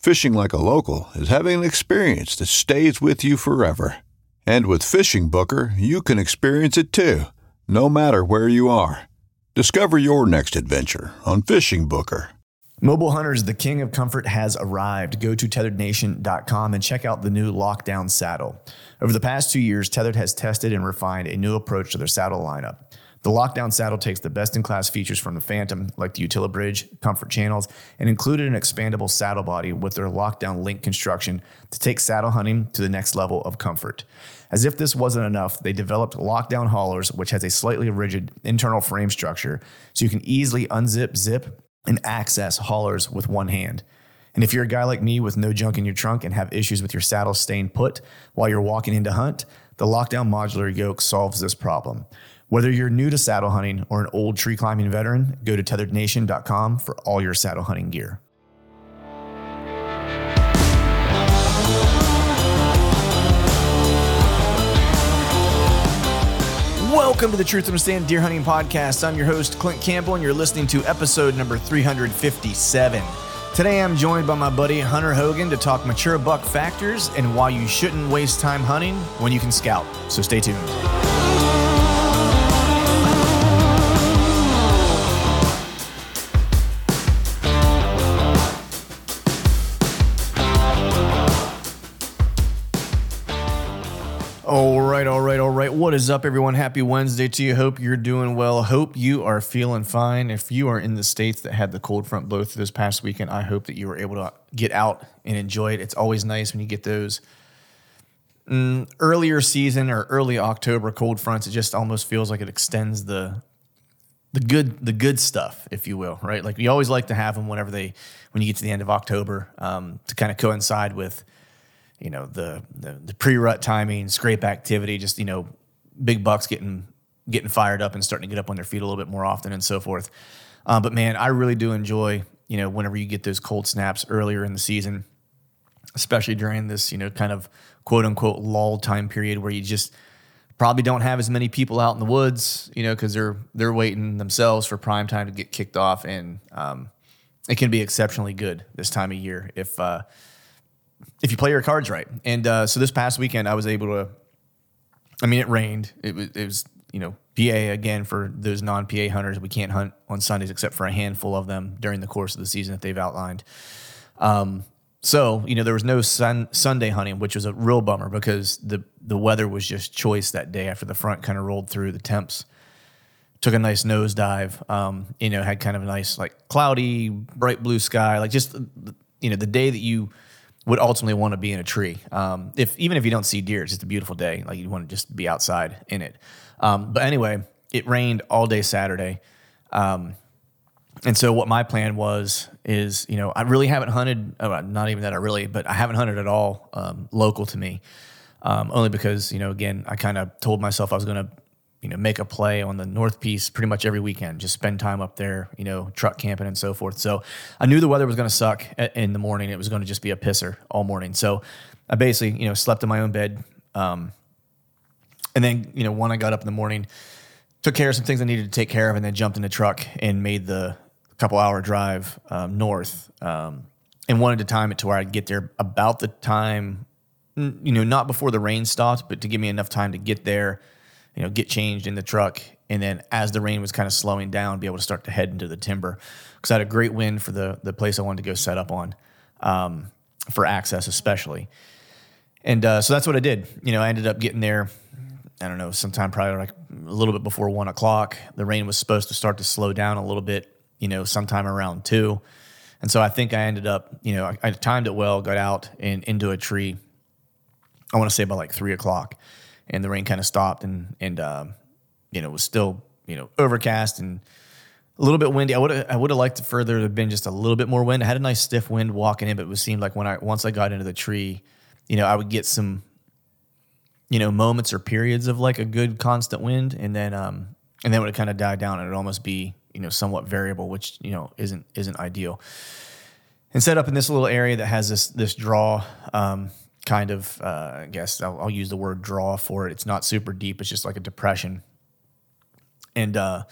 Fishing like a local is having an experience that stays with you forever. And with FishingBooker, you can experience it too, no matter where you are. Discover your next adventure on FishingBooker. Mobile Hunters, the king of comfort, has arrived. Go to tethrdnation.com and check out the new Lockdown saddle. Over the past two years, Tethrd has tested and refined a new approach to their saddle lineup. The Lockdown saddle takes the best in class features from the Phantom, like the Utilibridge, comfort channels, and included an expandable saddle body with their Lockdown link construction to take saddle hunting to the next level of comfort. As if this wasn't enough, they developed Lockdown haulers, which has a slightly rigid internal frame structure, so you can easily unzip, zip, and access haulers with one hand. And if you're a guy like me with no junk in your trunk and have issues with your saddle staying put while you're walking into hunt, the Lockdown modular yoke solves this problem. Whether you're new to saddle hunting or an old tree climbing veteran, go to tethrdnation.com for all your saddle hunting gear. Welcome to the Truth and Stand Deer Hunting Podcast. I'm your host, Clint Campbell, and you're listening to episode number 357. Today I'm joined by my buddy Hunter Hogan to talk mature buck factors and why you shouldn't waste time hunting when you can scout. So stay tuned. Right, all right, all right. What is up, everyone? Happy Wednesday to you. Hope you're doing well. Hope you are feeling fine. If you are in the states that had the cold front blow through this past weekend, I hope that you were able to get out and enjoy it. It's always nice when you get those mm, earlier season or early October cold fronts. It just almost feels like it extends the the good the good stuff, if you will, right? Like we always like to have them whenever they when you get to the end of October um, to kind of coincide with you know the the, the pre rut timing, scrape activity, just you know big bucks getting getting fired up and starting to get up on their feet a little bit more often and so forth. Uh, but man, I really do enjoy you know whenever you get those cold snaps earlier in the season, especially during this you know kind of quote unquote lull time period where you just probably don't have as many people out in the woods, you know, because they're they're waiting themselves for prime time to get kicked off, and um, it can be exceptionally good this time of year if uh, if you play your cards right. And uh, so this past weekend, I was able to. I mean, it rained. It was, it was you know PA again for those non PA hunters. We can't hunt on Sundays except for a handful of them during the course of the season that they've outlined. Um, so you know there was no sun, Sunday hunting, which was a real bummer because the the weather was just choice that day after the front kind of rolled through. The temps took a nice nosedive. Um, you know, had kind of a nice like cloudy, bright blue sky, like just you know the day that you would ultimately want to be in a tree. Um, if even if you don't see deer, it's just a beautiful day. Like you want to just be outside in it. Um, but anyway, it rained all day Saturday. Um, and so what my plan was is, you know, I really haven't hunted, uh, not even that I really, but I haven't hunted at all um, local to me. Um, only because, you know, again, I kind of told myself I was going to you know, make a play on the North Piece pretty much every weekend. Just spend time up there, you know, truck camping and so forth. So I knew the weather was going to suck in the morning. It was going to just be a pisser all morning. So I basically, you know, slept in my own bed. Um, and then you know, one I got up in the morning, took care of some things I needed to take care of, and then jumped in the truck and made the couple hour drive um, north. Um, and wanted to time it to where I'd get there about the time, you know, not before the rain stopped, but to give me enough time to get there, you know, get changed in the truck, and then as the rain was kind of slowing down, be able to start to head into the timber because I had a great wind for the the place I wanted to go set up on, um, for access especially. And uh, so that's what I did. You know, I ended up getting there. I don't know, sometime probably like a little bit before one o'clock. The rain was supposed to start to slow down a little bit. You know, sometime around two. And so I think I ended up, you know, I, I timed it well, got out and into a tree. I want to say about like three o'clock, and the rain kind of stopped, and and um, you know was still you know overcast and a little bit windy. I would I would have liked it further to have been just a little bit more wind. I had a nice stiff wind walking in, but it seemed like when I once I got into the tree, you know, I would get some, you know, moments or periods of like a good constant wind, and then um and then it would kind of die down, and it'd almost be you know somewhat variable, which you know isn't isn't ideal. And set up in this little area that has this this draw. Um, kind of, uh, I guess I'll, I'll use the word draw for it. It's not super deep. It's just like a depression. And uh,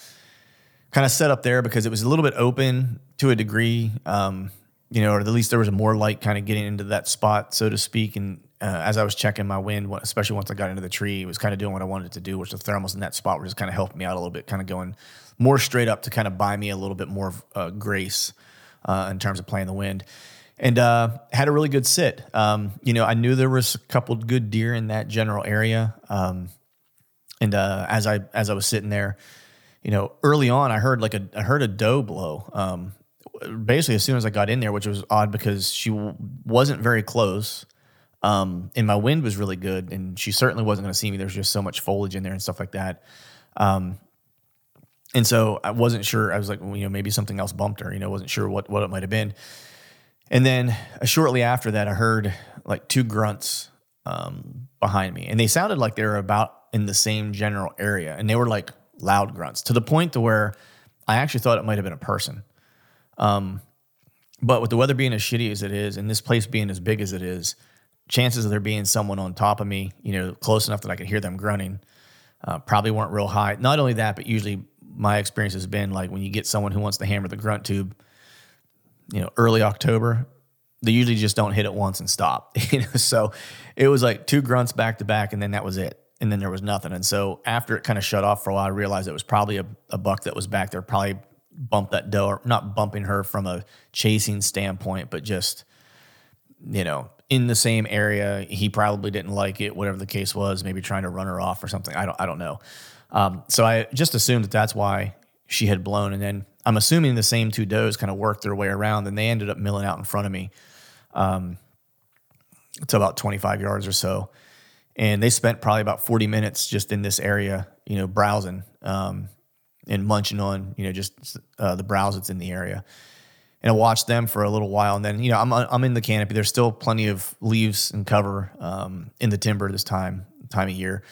kind of set up there because it was a little bit open to a degree, um, you know, or at least there was more light kind of getting into that spot, so to speak. And uh, as I was checking my wind, especially once I got into the tree, it was kind of doing what I wanted to do, which the thermals in that spot were just kind of helping me out a little bit, kind of going more straight up to kind of buy me a little bit more uh, grace uh, in terms of playing the wind. And uh, had a really good sit. Um, you know, I knew there was a couple good deer in that general area. Um, and uh, as I as I was sitting there, you know, early on, I heard like a I heard a doe blow. Um, basically, as soon as I got in there, which was odd because she w- wasn't very close, um, and my wind was really good, and she certainly wasn't going to see me. There's just so much foliage in there and stuff like that. Um, and so I wasn't sure. I was like, well, you know, maybe something else bumped her. You know, wasn't sure what what it might have been. And then uh, shortly after that, I heard like two grunts um, behind me, and they sounded like they were about in the same general area, and they were like loud grunts to the point to where I actually thought it might have been a person. Um, but with the weather being as shitty as it is, and this place being as big as it is, chances of there being someone on top of me, you know, close enough that I could hear them grunting, uh, probably weren't real high. Not only that, but usually my experience has been like when you get someone who wants to hammer the grunt tube, you know, early October, they usually just don't hit it once and stop. You know, so it was like two grunts back to back, and then that was it. And then there was nothing. And so after it kind of shut off for a while, I realized it was probably a, a buck that was back there, probably bumped that doe, or not bumping her from a chasing standpoint, but just, you know, in the same area. He probably didn't like it, whatever the case was, maybe trying to run her off or something. I don't, I don't know. Um, so I just assumed that that's why she had blown. And then I'm assuming the same two does kind of worked their way around and they ended up milling out in front of me um, to about 25 yards or so. And they spent probably about 40 minutes just in this area, you know, browsing um, and munching on, you know, just uh, the browse that's in the area. And I watched them for a little while. And then, you know, I'm, I'm in the canopy. There's still plenty of leaves and cover um, in the timber this time, time of year.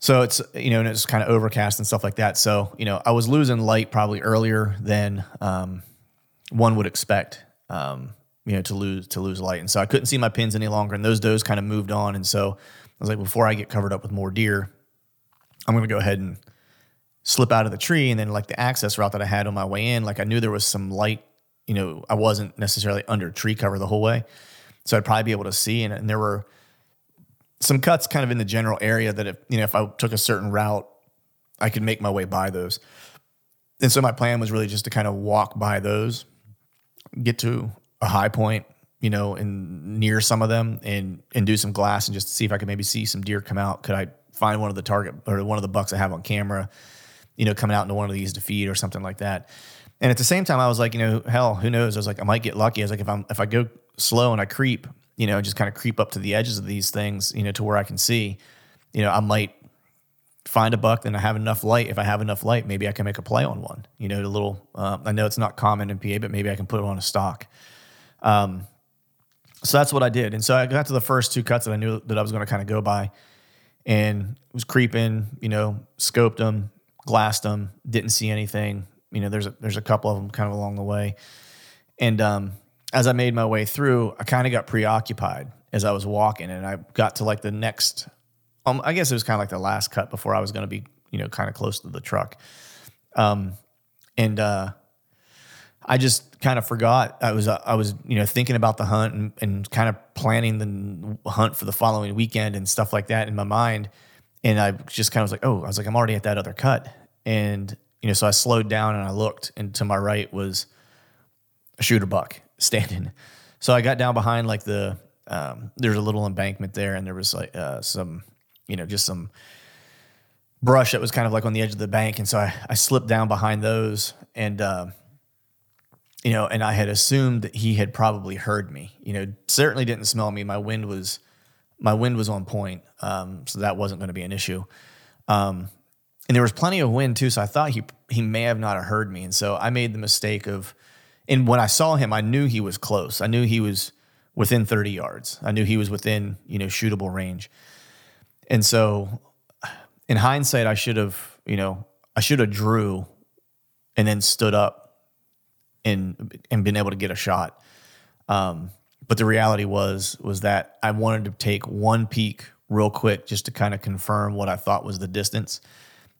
So it's you know, and it's kind of overcast and stuff like that. So you know, I was losing light probably earlier than um, one would expect. Um, you know, to lose to lose light, and so I couldn't see my pins any longer, and those does kind of moved on, and so I was like, before I get covered up with more deer, I'm going to go ahead and slip out of the tree, and then like the access route that I had on my way in, like I knew there was some light. You know, I wasn't necessarily under tree cover the whole way, so I'd probably be able to see, and, and there were some cuts kind of in the general area that if you know if I took a certain route, I could make my way by those. And so my plan was really just to kind of walk by those, get to a high point, you know, and near some of them, and and do some glass and just see if I could maybe see some deer come out. Could I find one of the target or one of the bucks I have on camera, you know, coming out into one of these to feed or something like that. And at the same time, I was like, you know, hell, who knows? I was like, I might get lucky. I was like, if I'm if I go slow and I creep, you know, just kind of creep up to the edges of these things, you know, to where I can see, you know, I might find a buck and I have enough light. If I have enough light, maybe I can make a play on one, you know, a little, um, I know it's not common in PA, but maybe I can put it on a stock. Um, so that's what I did. And so I got to the first two cuts that I knew that I was going to kind of go by and was creeping, you know, scoped them, glassed them, didn't see anything. You know, there's a, there's a couple of them kind of along the way. And, um, as I made my way through, I kind of got preoccupied as I was walking, and I got to like the next um, I guess it was kind of like the last cut before I was going to be, you know, kind of close to the truck. Um, and uh, I just kind of forgot. I was uh, I was you know thinking about the hunt and, and kind of planning the hunt for the following weekend and stuff like that in my mind. And I just kind of was like, oh, I was like, I'm already at that other cut. And you know, so I slowed down and I looked, and to my right was a shooter buck standing. So I got down behind like the um, there's a little embankment there, and there was like uh, some you know just some brush that was kind of like on the edge of the bank, and so I, I slipped down behind those, and uh, you know, and I had assumed that he had probably heard me. You know, certainly didn't smell me. My wind was my wind was on point, um, so that wasn't going to be an issue. Um, and there was plenty of wind too, so I thought he he may have not heard me, and so I made the mistake of. And when I saw him, I knew he was close. I knew he was within 30 yards. I knew he was within you know shootable range, and so in hindsight, I should have you know I should have drew, and then stood up, and and been able to get a shot. Um, but the reality was was that I wanted to take one peek real quick just to kind of confirm what I thought was the distance.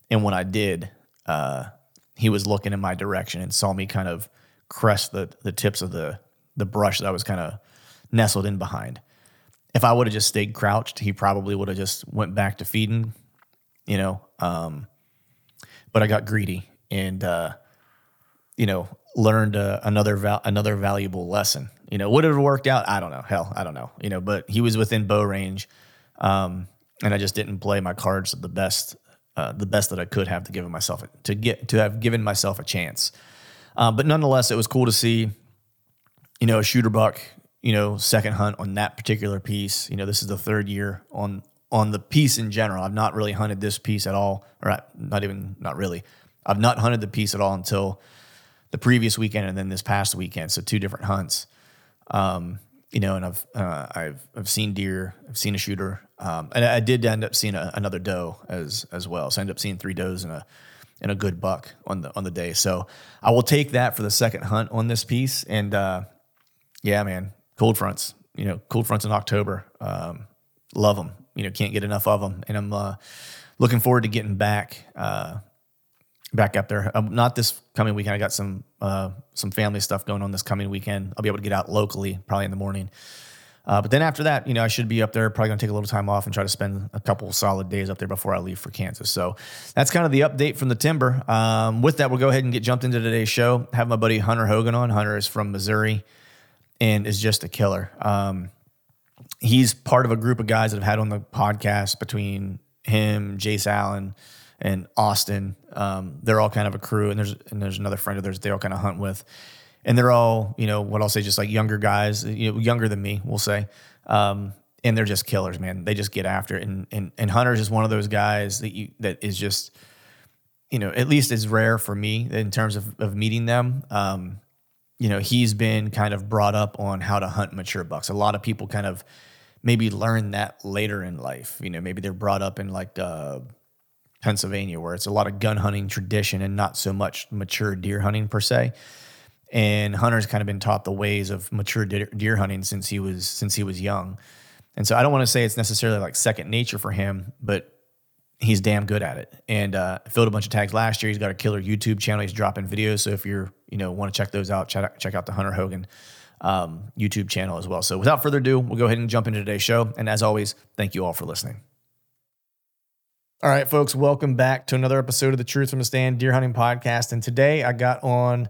And when I did, uh, he was looking in my direction and saw me kind of crest the the tips of the the brush that I was kind of nestled in behind. If I would have just stayed crouched, he probably would have just went back to feeding, you know. Um, but I got greedy and uh, you know learned uh, another val- another valuable lesson. You know, would it have worked out? I don't know. Hell, I don't know. You know, but he was within bow range, um, and I just didn't play my cards the best, uh, the best that I could have to give myself to get to have given myself a chance. Uh, but nonetheless, it was cool to see, you know, a shooter buck, you know, second hunt on that particular piece. You know, this is the third year on on the piece in general. I've not really hunted this piece at all, or not even not really. I've not hunted the piece at all until the previous weekend and then this past weekend. So two different hunts. Um, you know, and I've uh, I've I've seen deer, I've seen a shooter, um, and I did end up seeing a, another doe as as well. So I ended up seeing three does and a and a good buck on the on the day. So I will take that for the second hunt on this piece. And uh, yeah, man, cold fronts. You know, cold fronts in October. Um, love them. You know, can't get enough of them. And I'm uh, looking forward to getting back uh, back up there. Um, not this coming weekend. I got some uh, some family stuff going on this coming weekend. I'll be able to get out locally, probably in the morning. Uh, but then after that, you know, I should be up there. Probably gonna take a little time off and try to spend a couple solid days up there before I leave for Kansas. So that's kind of the update from the timber. Um, with that, we'll go ahead and get jumped into today's show. Have my buddy Hunter Hogan on. Hunter is from Missouri and is just a killer. Um, he's part of a group of guys that I've had on the podcast between him, Jace Allen, and Austin. Um, they're all kind of a crew, and there's and there's another friend of theirs they all kind of hunt with, and they're all you know what I'll say just like younger guys, you know, younger than me, we'll say, um, and they're just killers, man. They just get after it, and and and Hunter's just one of those guys that you that is just, you know, at least is rare for me in terms of of meeting them. Um, you know, he's been kind of brought up on how to hunt mature bucks. A lot of people kind of maybe learn that later in life. You know, maybe they're brought up in like uh, Pennsylvania, where it's a lot of gun hunting tradition and not so much mature deer hunting per se. And Hunter's kind of been taught the ways of mature deer hunting since he was since he was young. And so I don't want to say it's necessarily like second nature for him, but he's damn good at it. And uh, filled a bunch of tags last year. He's got a killer YouTube channel. He's dropping videos. So if you're you know want to check those out, check out, check out the Hunter Hogan um, YouTube channel as well. So without further ado, we'll go ahead and jump into today's show. And as always, thank you all for listening. All right, folks, welcome back to another episode of the Truth from the Stand Deer Hunting Podcast. And today I got on,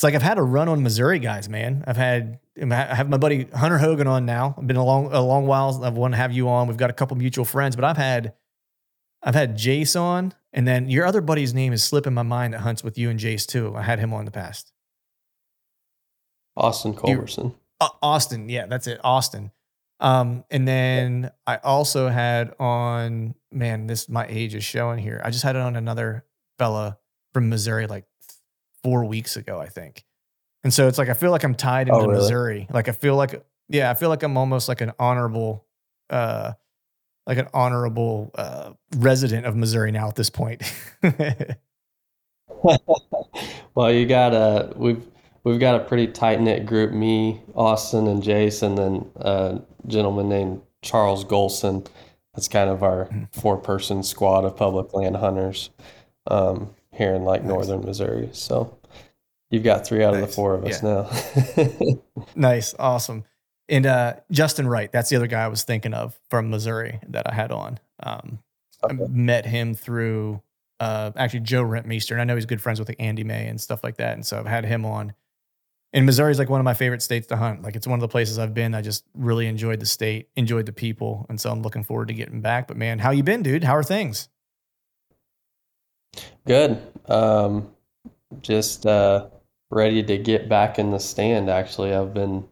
it's like I've had a run on Missouri guys, man. I've had, I have my buddy Hunter Hogan on now. I've been a long, a long while. I've wanted to have you on. We've got a couple mutual friends, but I've had, I've had Jace on, and then your other buddy's name is slipping my mind that hunts with you and Jace too. I had him on in the past. Austin Culberson. Uh, Austin, yeah, that's it. Austin. Um, and then I also had on, man, this my age is showing here. I just had it on another fella from Missouri like four weeks ago, I think. And so it's like I feel like I'm tied oh, into oh, really? Missouri. Like I feel like, yeah, I feel like I'm almost like an honorable, uh, like an honorable uh, resident of Missouri now at this point. well, you got a we've we've got a pretty tight knit group. Me, Austin, and Jason, and a gentleman named Charles Golson. That's kind of our four person squad of public land hunters um, here in like northern Missouri. So you've got three out of the four of us Yeah. now. Nice, awesome. And uh, Justin Wright, that's the other guy I was thinking of from Missouri that I had on. Um, I met him through uh, actually Joe Rentmeester, and I know he's good friends with like Andy May and stuff like that. And so I've had him on. And Missouri is like one of my favorite states to hunt. Like it's one of the places I've been. I just really enjoyed the state, enjoyed the people, and so I'm looking forward to getting back. But man, how you been, dude? How are things? Good. Um, just uh, ready to get back in the stand. Actually, I've been.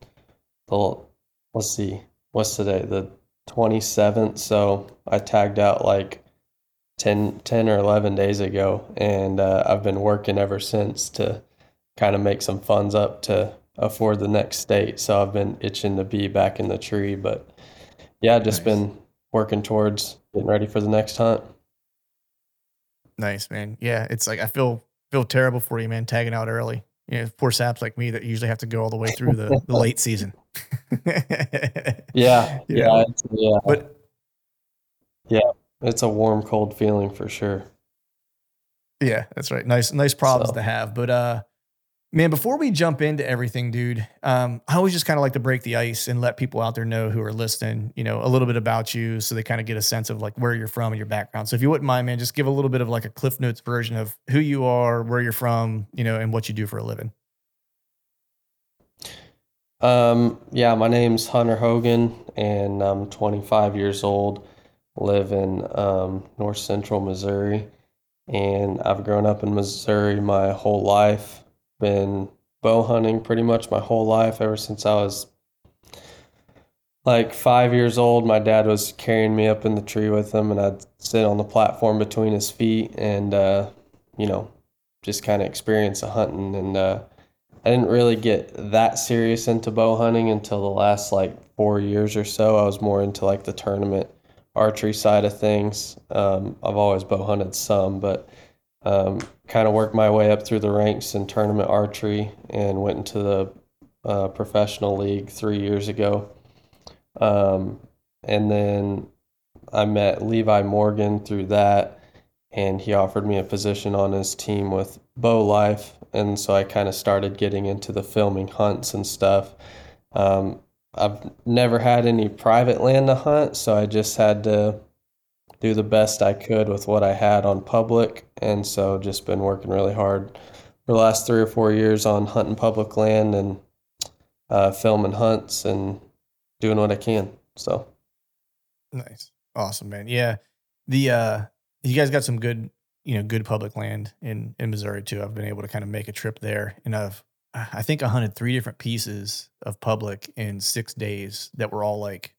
Well, let's see. What's today? The 27th. So I tagged out like 10, 10 or 11 days ago, and uh, I've been working ever since to kind of make some funds up to afford the next state. So I've been itching to be back in the tree, but yeah, just Nice. been working towards getting ready for the next hunt. Nice, man. Yeah, it's like I feel feel terrible for you, man, tagging out early. You know, poor saps like me that usually have to go all the way through the, the late season. Yeah, You yeah, know? it's, yeah. It's a warm, cold feeling for sure. yeah, that's right. Nice, nice problems So- to have. But uh man, before we jump into everything, dude, um, I always just kind of like to break the ice and let people out there know who are listening, you know, a little bit about you so they kind of get a sense of like where you're from and your background. So if you wouldn't mind, man, just give a little bit of like a Cliff Notes version of who you are, where you're from, you know, and what you do for a living. Um, yeah, my name's Hunter Hogan, and I'm 25 years old. Live in um, North Central Missouri, and I've grown up in Missouri my whole life. Been bow hunting pretty much my whole life ever since I was like five years old. My dad was carrying me up in the tree with him, and I'd sit on the platform between his feet, and uh, you know, just kind of experience the hunting and. Uh, I didn't really get that serious into bow hunting until the last like four years or so. I was more into like the tournament archery side of things. Um, I've always bow hunted some, but um, kind of worked my way up through the ranks in tournament archery and went into the uh, professional league three years ago. Um, and then I met Levi Morgan through that, and he offered me a position on his team with Bow Life, and so I kind of started getting into the filming hunts and stuff. Um, I've never had any private land to hunt, so I just had to do the best I could with what I had on public, and so just been working really hard for the last three or four years on hunting public land and uh, filming hunts and doing what I can. So. Nice. Awesome, man. Yeah. The uh you guys got some good, you know, good public land in in Missouri too. I've been able to kind of make a trip there and I've I think I hunted three different pieces of public in 6 days that were all like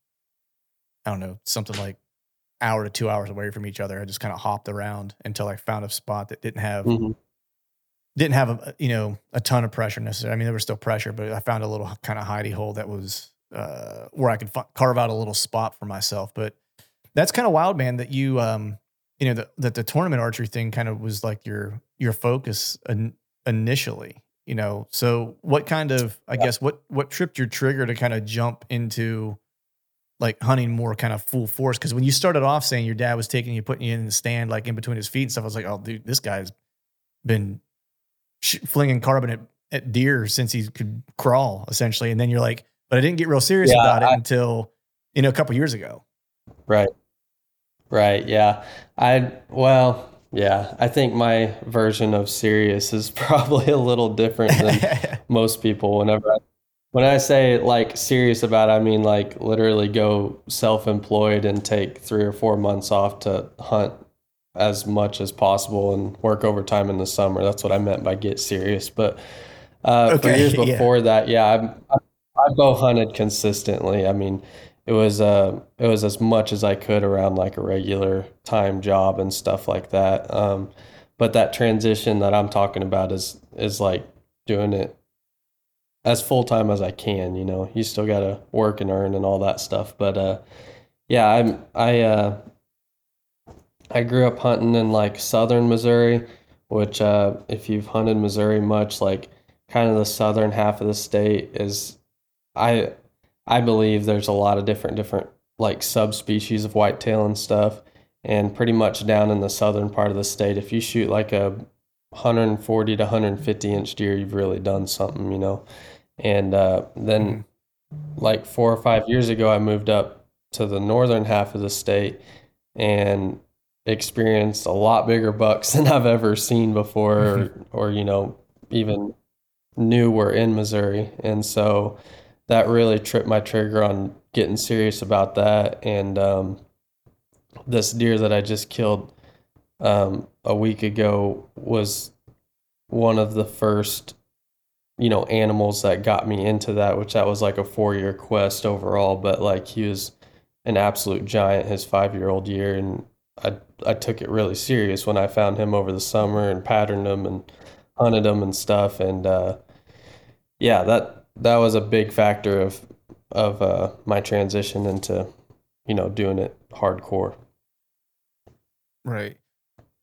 I don't know, something like hour to 2 hours away from each other. I just kind of hopped around until I found a spot that didn't have mhm. didn't have a you know a ton of pressure necessarily. I mean, there was still pressure, but I found a little kind of hidey hole that was uh, where I could f- carve out a little spot for myself. But that's kind of wild, man. That you um you know that that the tournament archery thing kind of was like your your focus in, initially. You know, so what kind of I guess what what tripped your trigger to kind of jump into like hunting more kind of full force? Because when you started off saying your dad was taking you, putting you in the stand, like in between his feet and stuff, I was like, oh, dude, this guy's been sh- flinging carbon at, at deer since he could crawl essentially and then you're like but i didn't get real serious Yeah, about it I- until you know a couple years ago Right. Right. Yeah. I, well, yeah. I think my version of serious is probably a little different than most people. Whenever I, when I say like serious about, it, I mean like literally go self employed and take three or four months off to hunt as much as possible and work overtime in the summer. That's what I meant by get serious. But uh, for Okay, years yeah. before that, yeah, I, I, I bow hunted consistently. I mean, it was uh it was as much as I could around like a regular time job and stuff like that. Um, but that transition that I'm talking about is is like doing it as full time as I can. You know, you still got to work and earn and all that stuff. But uh, yeah, I'm I uh, I grew up hunting in like southern Missouri, which uh, if you've hunted Missouri much, like kind of the southern half of the state is I I believe there's a lot of different different like subspecies of whitetail and stuff. And pretty much down in the southern part of the state, if you shoot like a 140 to 150 inch deer, you've really done something, you know. And uh, then, like four or five years ago, I moved up to the northern half of the state and experienced a lot bigger bucks than I've ever seen before, or, or you know, even knew were in Missouri. And so that really tripped my trigger on getting serious about that. And um, this deer that I just killed um, a week ago was one of the first, you know, animals that got me into that, which that was like a four year quest overall. But like he was an absolute giant his five year old year. And I, I took it really serious when I found him over the summer and patterned him and hunted him and stuff. And uh, yeah, that that was a big factor of of uh, my transition into you know doing it hardcore. Right.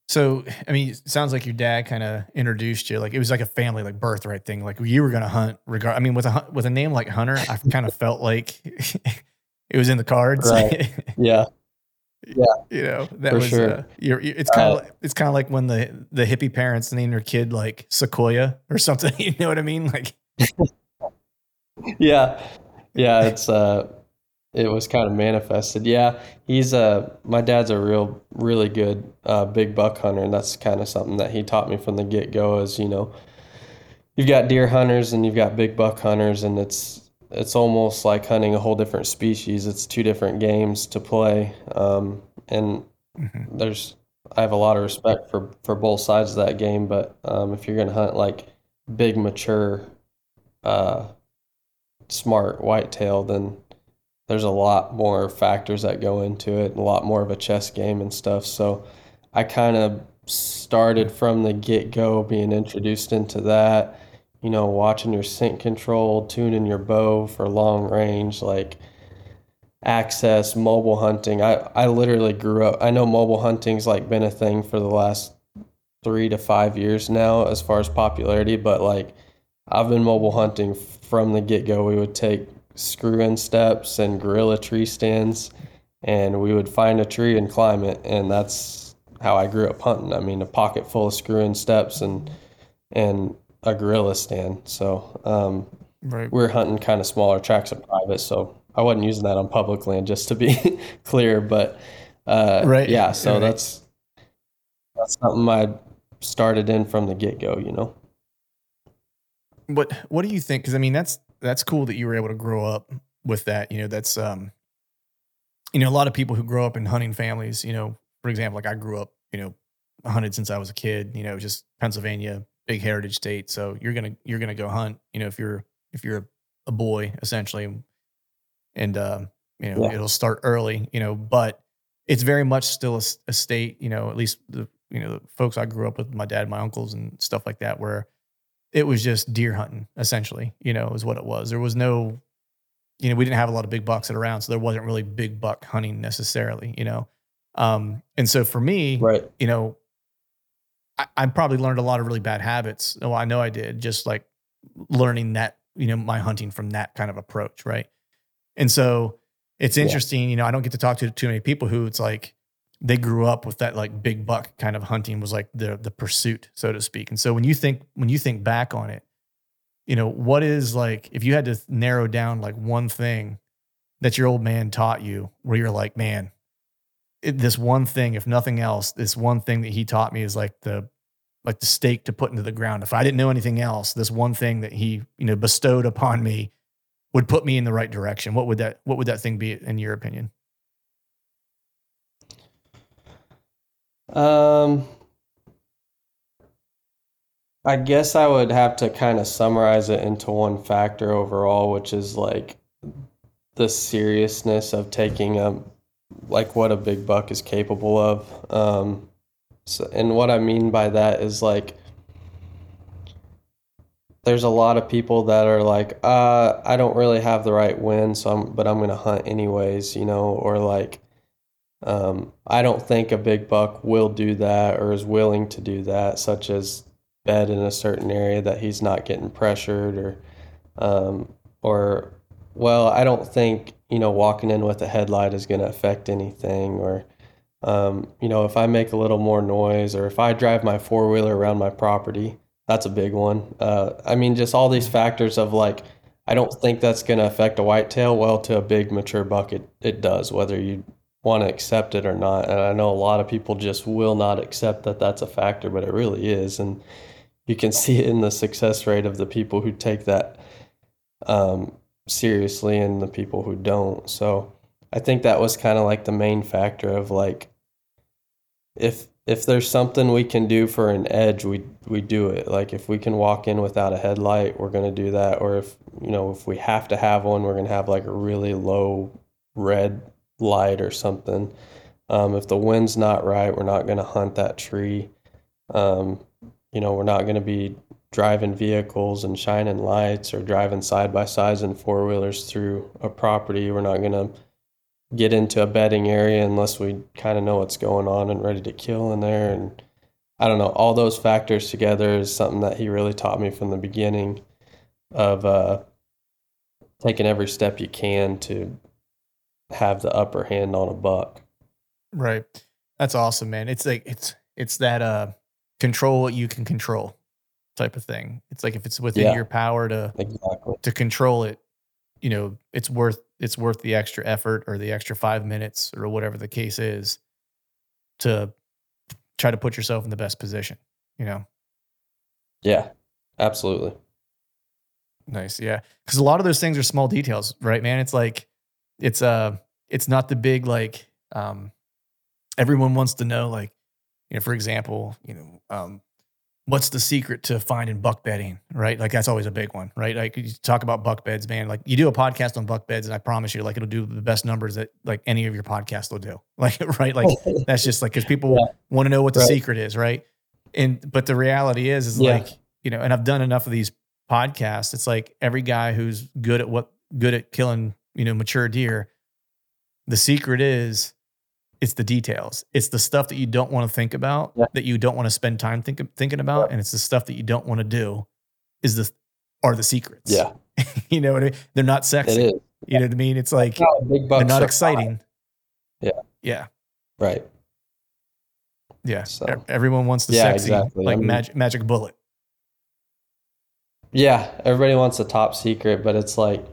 So, I mean, it sounds like your dad kind of introduced you. Like it was like a family, like birthright thing. Like you were going to hunt. Regard. I mean, with a with a name like Hunter, I kind of felt like it was in the cards. Right. Yeah. Yeah. you know that For was. sure. Uh, you're, you it's kind of Uh, like, it's kind of like when the the hippie parents name their kid like Sequoia or something. You know what I mean? Like yeah yeah it's uh it was kind of manifested yeah he's a my dad's a real really good uh big buck hunter and that's kind of something that he taught me from the get-go is you know you've got deer hunters and you've got big buck hunters and it's it's almost like hunting a whole different species it's two different games to play um and Mhm. there's I have a lot of respect for for both sides of that game, but um, if you're gonna hunt like big mature, uh, smart whitetail, then there's a lot more factors that go into it, and a lot more of a chess game and stuff. So I kind of started from the get go being introduced into that. You know, watching your scent control, tuning your bow for long range, like access mobile hunting i i literally grew up i know mobile hunting's like been a thing for the last three to five years now as far as popularity but like i've been mobile hunting from the get-go we would take screw in steps and gorilla tree stands and we would find a tree and climb it and that's how i grew up hunting i mean a pocket full of screw in steps and and a gorilla stand so um right. we are hunting kind of smaller tracks of private, so I wasn't using that on public land, just to be clear. But uh, Right, yeah, so right. that's that's something I started in from the get go. You know, What What do you think? Because I mean, that's that's cool that you were able to grow up with that. You know, that's um, you know, a lot of people who grow up in hunting families. You know, for example, like I grew up, you know, hunted since I was a kid. You know, just Pennsylvania, big heritage state. So you're gonna you're gonna go hunt. You know, if you're if you're a boy essentially, and um, you know, Yeah. it'll start early. You know, but it's very much still a, a state. You know, at least the you know the folks I grew up with, my dad, my uncles, and stuff like that, where it was just deer hunting essentially you know is what it was there was no you know we didn't have a lot of big bucks at around so there wasn't really big buck hunting necessarily you know um and so for me right? you know I, I probably learned a lot of really bad habits well i know i did just like learning that you know my hunting from that kind of approach right and so it's Yeah. interesting you know i don't get to talk to too many people who it's like they grew up with that like big buck kind of hunting was like the the pursuit so to speak. And so when you think when you think back on it you know what is like if you had to narrow down like one thing that your old man taught you where you're like man it, this one thing if nothing else this one thing that he taught me is like the like the stake to put into the ground. If i didn't know anything else this one thing that he you know bestowed upon me would put me in the right direction. What would that what would that thing be in your opinion Um, I guess I would have to kind of summarize it into one factor overall, which is like the seriousness of taking a like what a big buck is capable of. Um, so, and what I mean by that is like there's a lot of people that are like, uh, I don't really have the right wind, so I'm, but I'm gonna hunt anyways, you know, or like, um, I don't think a big buck will do that or is willing to do that, such as bed in a certain area that he's not getting pressured or, um, or, well, I don't think you know, walking in with a headlight is going to affect anything or, um, you know, if I make a little more noise or if I drive my four wheeler around my property, that's a big one. Uh, I mean, just all these factors of like, I don't think that's going to affect a whitetail. Well, to a big mature buck, it, it does, whether you want to accept it or not. And I know a lot of people just will not accept that that's a factor, but it really is. And you can see it in the success rate of the people who take that um, seriously and the people who don't. So I think that was kind of like the main factor of like, if if there's something we can do for an edge, we we do it. Like if we can walk in without a headlight, we're gonna do that. Or if you know if we have to have one, we're gonna have like a really low red light or something. Um, if the wind's not right, we're not gonna hunt that tree. Um, you know, we're not gonna be driving vehicles and shining lights or driving side by sides and four wheelers through a property. We're not gonna get into a bedding area unless we kind of know what's going on and ready to kill in there. And I don't know, all those factors together is something that he really taught me from the beginning of uh, taking every step you can to have the upper hand on a buck. Right. That's awesome, man. It's like it's it's that uh control what you can control type of thing. It's like if it's within Yeah. your power to Exactly. to control it, you know, it's worth it's worth the extra effort or the extra five minutes or whatever the case is to try to put yourself in the best position. You know, Yeah, absolutely. nice, yeah. Because a lot of those things are small details, right, man? It's like it's uh it's not the big like um everyone wants to know like you know for example you know um what's the secret to finding buck bedding right like that's always a big one right like you talk about buck beds man like you do a podcast on buck beds and i promise you like it'll do the best numbers that like any of your podcasts will do like right like that's just like because people Yeah. want to know what the Right. secret is right and but the reality is is Yeah. like you know and i've done enough of these podcasts it's like every guy who's good at what good at killing you know mature deer the secret is it's the details. It's the stuff that you don't want to think about Yeah. that you don't want to spend time think, thinking about and it's the stuff that you don't want to do is the are the secrets. Yeah, you know what i mean they're not sexy. you know what i mean? It's like big they're not exciting. Yeah. yeah. Right. yeah. So- everyone wants the Yeah, sexy exactly. I like mean- magic magic bullet. Yeah, everybody wants the top secret, but it's like,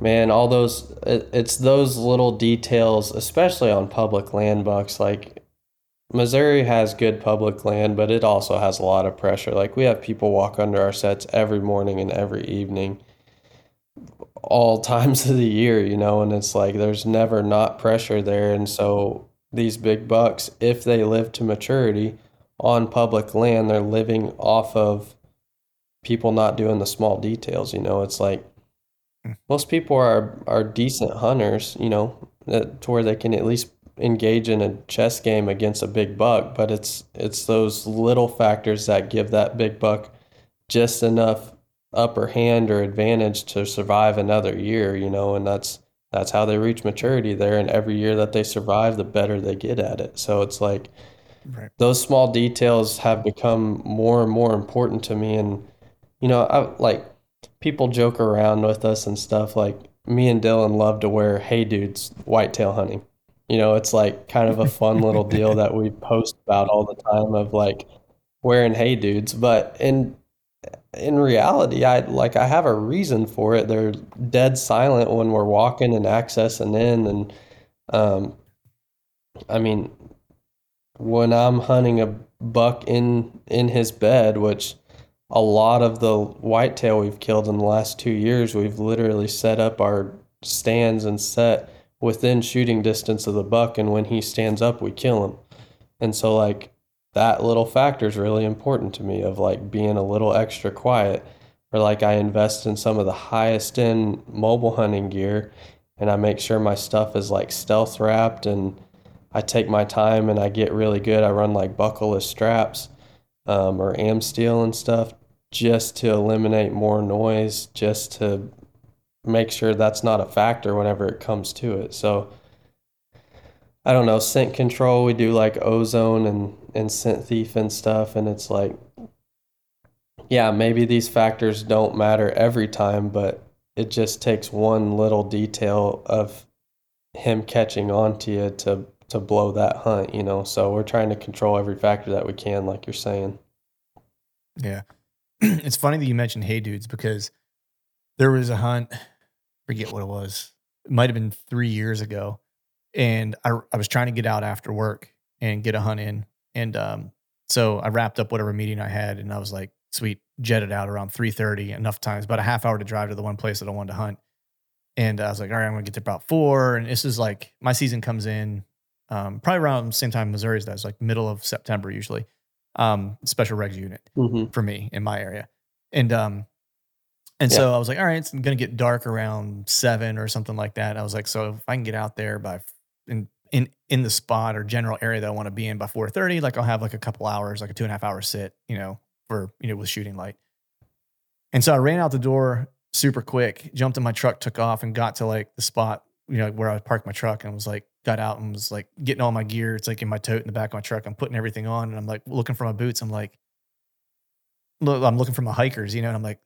man, all those it's those little details, especially on public land bucks. Like, Missouri has good public land, but it also has a lot of pressure. Like, we have people walk under our sets every morning and every evening, all times of the year, you know, and it's like there's never not pressure there. And so, these big bucks, if they live to maturity on public land, they're living off of people not doing the small details. You know, it's like. Most people are are decent hunters. You know, to where they can at least engage in a chess game against a big buck. But it's it's those little factors that give that big buck just enough upper hand or advantage to survive another year. You know, and that's that's how they reach maturity there. And every year that they survive, the better they get at it. So it's like right those small details have become more and more important to me and you know I like people joke around with us and stuff like me and Dylan love to wear hey dudes whitetail hunting. You know it's like kind of a fun little deal that we post about all the time of like wearing hey dudes but in in reality I like I have a reason for it. They're dead silent when we're walking and accessing in and um I mean when I'm hunting a buck in in his bed, which a lot of the whitetail we've killed in the last two years, we've literally set up our stands and set within shooting distance of the buck, and when he stands up, we kill him. And so, like that little factor is really important to me of like being a little extra quiet, or like I invest in some of the highest end mobile hunting gear, and I make sure my stuff is like stealth wrapped and I take my time and I get really good. I run like buckleless straps um, or Amsteel and stuff just to eliminate more noise, just to make sure that's not a factor whenever it comes to it. So I don't know, scent control, we do like ozone and, and scent thief and stuff. And it's like, yeah, maybe these factors don't matter every time, but it just takes one little detail of him catching on to you to to blow that hunt, you know. So we're trying to control every factor that we can, like you're saying. Yeah. it's funny that you mentioned Hey Dudes because there was a hunt, forget what it was. It might have been three years ago. And I, I was trying to get out after work and get a hunt in. And um, so I wrapped up whatever meeting I had and I was like, sweet, jetted out around 3.30, enough times, about a half hour to drive to the one place that I wanted to hunt. And I was like, all right, I'm gonna get to about four. And this is like my season comes in um, probably around the same time Missouri's does, like middle of September usually. Um, special regs unit Mm-hmm. for me in my area. And um and so I was like, all right, it's gonna get dark around seven or something like that. I was like, so if I can get out there by in in in the spot or general area that I want to be in by four thirty, like I'll have like a couple hours, like a two and a half hour sit, you know, for you know with shooting light. And so I ran out the door super quick, jumped in my truck, took off, and got to like the spot, you know, where I parked my truck, and was like, got out and was like getting all my gear. It's like in my tote in the back of my truck. I'm putting everything on, and I'm like looking for my boots. I'm like, look, I'm looking for my hikers, you know, and I'm like,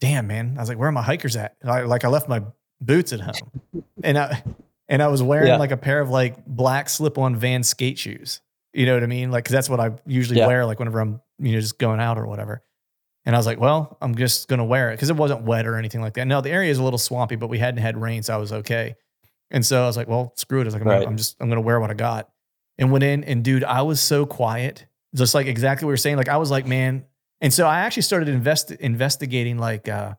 damn, man. I was like, where are my hikers at? I, like I left my boots at home, and I and I was wearing Yeah. like a pair of like black slip-on Van skate shoes. You know what I mean? Like, cause that's what I usually Yeah. wear, like whenever I'm you know just going out or whatever. And I was like, well, I'm just gonna wear it because it wasn't wet or anything like that. No, the area is a little swampy, but we hadn't had rain, so I was okay. And so I was like, well, screw it. I was like, I'm, gonna- I'm just I'm gonna wear what I got. And went in, and dude, I was so quiet, just like exactly what we were saying. Like I was like, man. And so I actually started invest investigating like uh,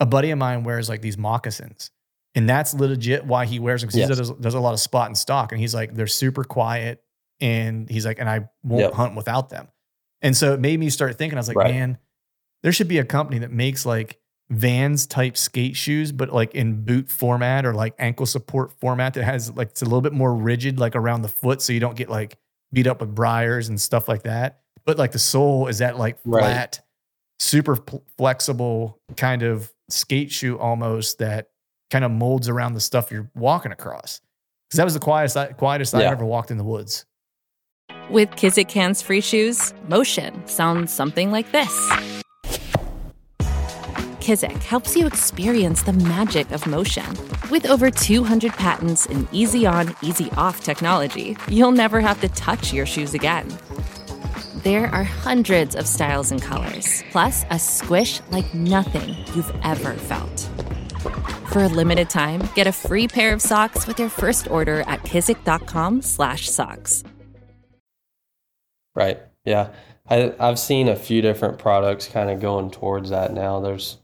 a buddy of mine wears like these moccasins. And that's legit why he wears them because Yes. he does, does a lot of spot and stalk. And he's like, they're super quiet. And he's like, and I won't Yep. hunt without them. And so it made me start thinking, I was like, Right. man, there should be a company that makes like Vans type skate shoes, but like in boot format or like ankle support format that has like it's a little bit more rigid, like around the foot, so you don't get like beat up with briars and stuff like that. But like the sole is that like Right. flat, super pl- flexible kind of skate shoe almost that kind of molds around the stuff you're walking across. Because that was the quietest, I- quietest I Yeah. ever walked in the woods. With Kizik hands free shoes, motion sounds something like this. Kizik helps you experience the magic of motion. With over 200 patents and easy on, easy off technology, you'll never have to touch your shoes again. There are hundreds of styles and colors, plus a squish like nothing you've ever felt. For a limited time, get a free pair of socks with your first order at kizik.com/socks. Right. Yeah. I, I've seen a few different products kind of going towards that now. There's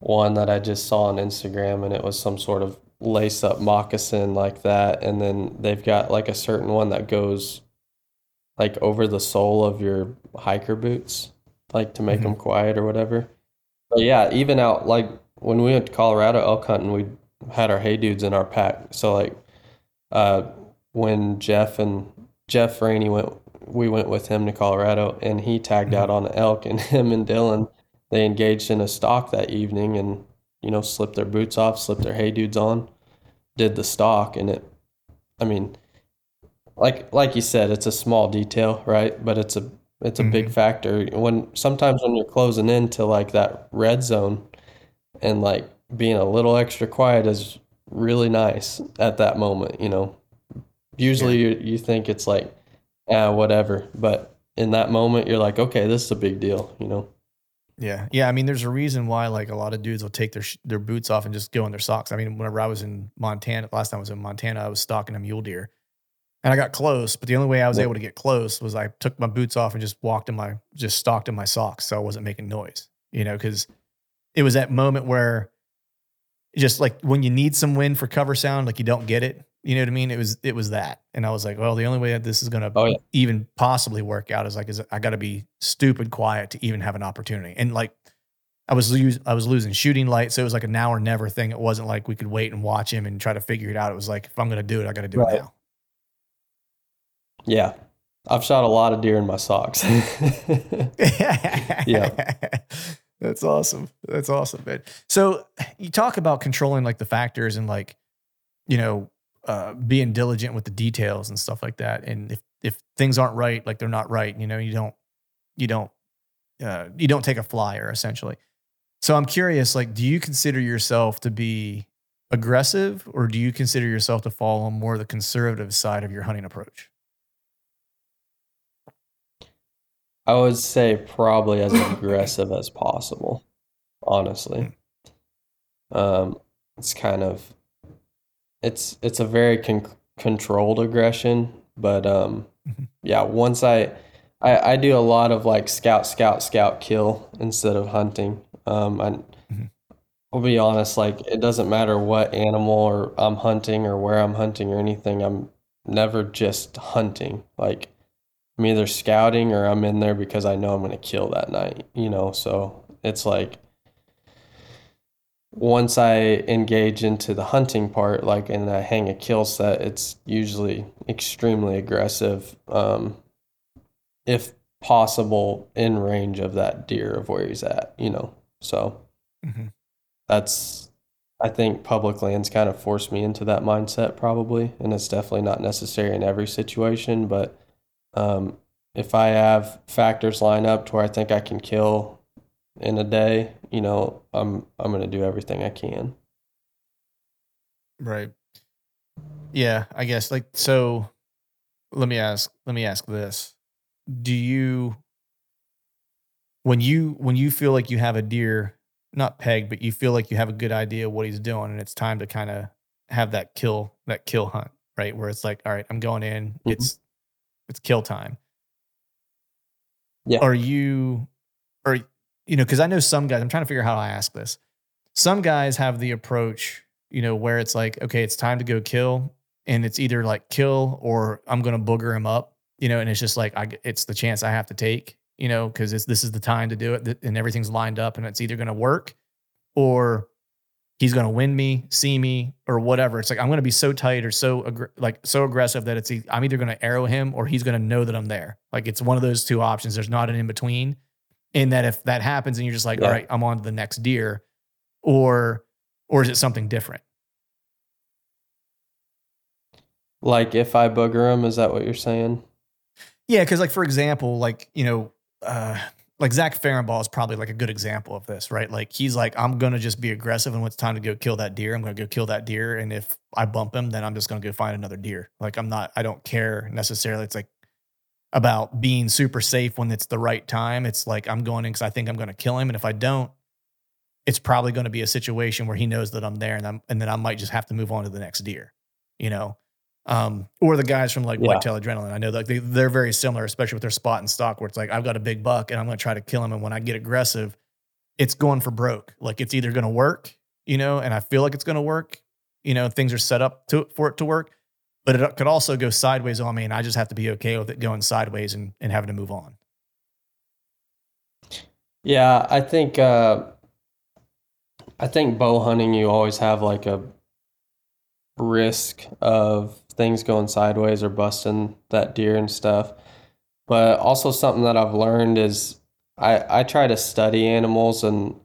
one that I just saw on Instagram and it was some sort of lace up moccasin like that. And then they've got like a certain one that goes like over the sole of your hiker boots, like to make Mhm. them quiet or whatever. But yeah, even out like when we went to Colorado elk hunting, we had our Hey Dudes in our pack. So like uh, when Jeff and Jeff Rainey went, we went with him to Colorado, and he tagged out on an elk, and him and Dylan they engaged in a stalk that evening, and you know slipped their boots off, slipped their hey dudes on, did the stalk, and it, I mean, like like you said, it's a small detail, right? But it's a it's a big factor when sometimes when you're closing into like that red zone, and like being a little extra quiet is really nice at that moment, you know. Usually you you think it's like, ah, whatever, but in that moment you're like, okay, this is a big deal, you know. Yeah, yeah. I mean, there's a reason why like a lot of dudes will take their sh- their boots off and just go in their socks. I mean, whenever I was in Montana, last time I was in Montana, I was stalking a mule deer, and I got close. But the only way I was able to get close was I took my boots off and just walked in my just stalked in my socks, so I wasn't making noise. You know, because it was that moment where just like when you need some wind for cover sound, like you don't get it. You know what I mean? It was it was that, and I was like, well, the only way that this is gonna Oh, yeah. even possibly work out is like, is I got to be stupid quiet to even have an opportunity. And like, I was lose, I was losing shooting light, so it was like a now or never thing. It wasn't like we could wait and watch him and try to figure it out. It was like, if I'm gonna do it, I got to do Right. it now. Yeah. I've shot a lot of deer in my socks. yeah. That's awesome. That's awesome, man. So you talk about controlling like the factors and like, you know, uh, being diligent with the details and stuff like that. And if, if things aren't right, like they're not right, you know, you don't, you don't, uh, you don't take a flyer essentially. So I'm curious, like, do you consider yourself to be aggressive or do you consider yourself to fall on more the conservative side of your hunting approach? I would say probably as aggressive as possible, honestly. Um, it's kind of it's it's a very con- controlled aggression, but um, Mhm. yeah, once I, I I do a lot of like scout, scout, scout, kill instead of hunting. Um, I, Mhm. I'll be honest, like it doesn't matter what animal or I'm hunting or where I'm hunting or anything. I'm never just hunting. Like I'm either scouting or I'm in there because I know I'm going to kill that night, you know? So it's like once I engage into the hunting part, like, and I hang a kill set, it's usually extremely aggressive. Um, if possible, in range of that deer of where he's at, you know? So Mhm. that's, I think public lands kind of forced me into that mindset probably. And it's definitely not necessary in every situation, but um, if I have factors line up to where I think I can kill in a day, you know, I'm I'm gonna do everything I can. Right. Yeah, I guess like so let me ask let me ask this. Do you when you when you feel like you have a deer not pegged, but you feel like you have a good idea what he's doing and it's time to kind of have that kill that kill hunt, right? Where it's like, all right, I'm going in, Mhm. it's it's kill time. Yeah. Are you you know, because I know some guys, I'm trying to figure out how I ask this. Some guys have the approach, you know, where it's like, okay, it's time to go kill, and it's either like kill or I'm gonna booger him up, you know, and it's just like I, it's the chance I have to take, you know, because it's this is the time to do it, and everything's lined up, and it's either gonna work or he's gonna win me, see me, or whatever. It's like I'm gonna be so tight or so aggr- like so aggressive that it's I'm either gonna arrow him or he's gonna know that I'm there. Like it's one of those two options. There's not an in between. And that if that happens and you're just like, Yeah. all right, I'm on to the next deer, or or is it something different? Like if I booger him, is that what you're saying? Yeah, because like for example, like you know, uh, like Zach Farrenball is probably like a good example of this, right? Like he's like, I'm gonna just be aggressive, and when it's time to go kill that deer, I'm gonna go kill that deer, and if I bump him, then I'm just gonna go find another deer. Like I'm not, I don't care necessarily. It's like about being super safe when it's the right time. It's like I'm going in because I think I'm gonna kill him, and if I don't, it's probably going to be a situation where he knows that I'm there, and I'm, and then I might just have to move on to the next deer, you know. Um, or the guys from like Yeah. Whitetail Adrenaline. I know like they, they're very similar, especially with their spot and stalk, where it's like I've got a big buck and I'm going to try to kill him, and when I get aggressive, it's going for broke. Like it's either going to work, you know, and I feel like it's going to work, you know, things are set up to for it to work, but it could also go sideways on me, and I just have to be okay with it going sideways and, and having to move on. Yeah, I think uh, I think bow hunting you always have like a risk of things going sideways or busting that deer and stuff. But also something that I've learned is I I try to study animals and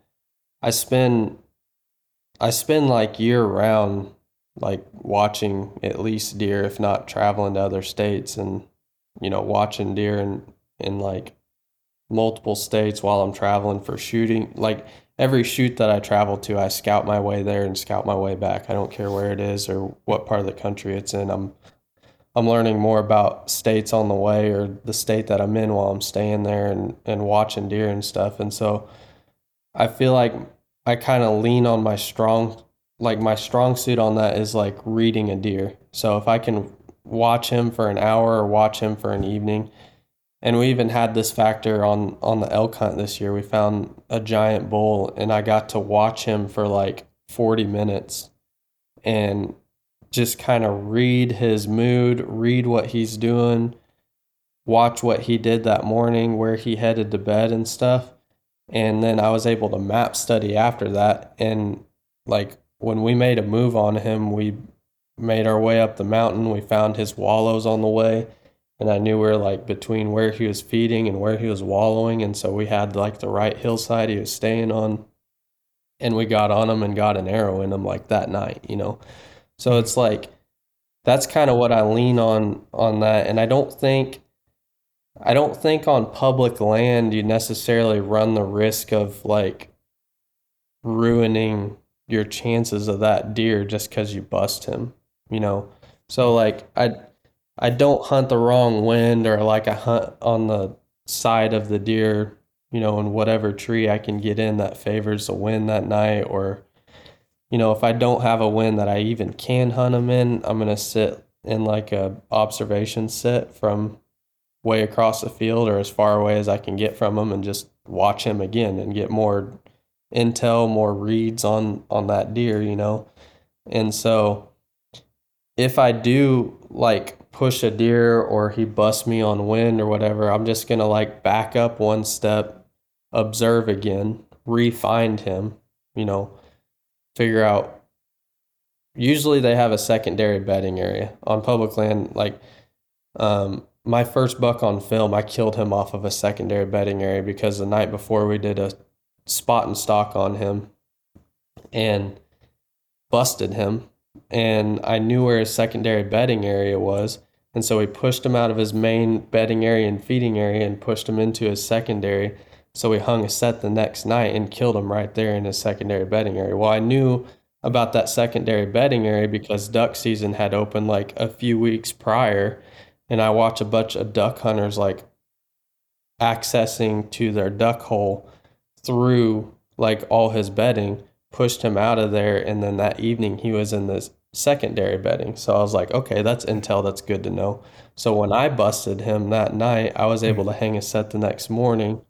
I spend I spend like year round like watching at least deer if not traveling to other states and you know watching deer in in like multiple states while I'm traveling for shooting. Like every shoot that I travel to, I scout my way there and scout my way back. I don't care where it is or what part of the country it's in. I'm I'm learning more about states on the way or the state that I'm in while I'm staying there and, and watching deer and stuff. And so I feel like I kind of lean on my strong like my strong suit on that is like reading a deer. So if I can watch him for an hour or watch him for an evening, and we even had this factor on on the elk hunt this year. We found a giant bull, and I got to watch him for like 40 minutes, and just kind of read his mood, read what he's doing, watch what he did that morning, where he headed to bed and stuff. And then I was able to map study after that. And like when we made a move on him, we made our way up the mountain. We found his wallows on the way and I knew we were like between where he was feeding and where he was wallowing, and so we had like the right hillside he was staying on, and we got on him and got an arrow in him like that night, you know. So it's like that's kind of what I lean on on that, and I don't think I don't think on public land you necessarily run the risk of like ruining your chances of that deer just because you bust him, you know. So like I I don't hunt the wrong wind or like I hunt on the side of the deer, you know, in whatever tree I can get in that favors the wind that night or you know, if I don't have a wind that I even can hunt them in, I'm gonna sit in like a observation sit from way across the field or as far away as I can get from him and just watch him again and get more intel, more reads on on that deer, you know. And so if I do like push a deer or he busts me on wind or whatever, I'm just going to like back up one step, observe again, re-find him, you know, figure out usually they have a secondary bedding area on public land like um, my first buck on film, I killed him off of a secondary bedding area because the night before we did a spot and stalk on him and busted him. And I knew where his secondary bedding area was. And so we pushed him out of his main bedding area and feeding area and pushed him into his secondary. So we hung a set the next night and killed him right there in his secondary bedding area. Well, I knew about that secondary bedding area because duck season had opened like a few weeks prior and I watch a bunch of duck hunters like accessing to their duck hole through like all his bedding, pushed him out of there, and then that evening he was in this secondary bedding. So I was like, okay, that's intel that's good to know. So when I busted him that night, I was able to hang a set the next morning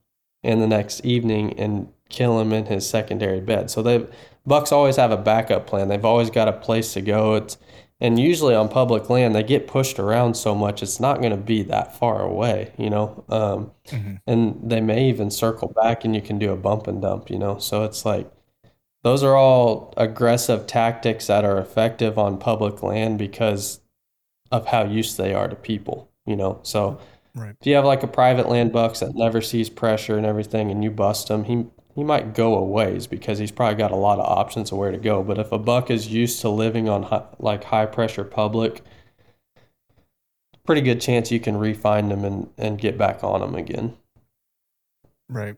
and the next evening and kill him in his secondary bed. So they bucks always have a backup plan. They've always got a place to go. It's and usually on public land they get pushed around so much it's not going to be that far away you know um, mm-hmm. and they may even circle back and you can do a bump and dump you know so it's like those are all aggressive tactics that are effective on public land because of how used they are to people you know so right. if you have like a private land bucks that never sees pressure and everything and you bust him he he might go a ways because he's probably got a lot of options of where to go. But if a buck is used to living on high, like high pressure public, pretty good chance you can refine them and, and get back on them again. Right.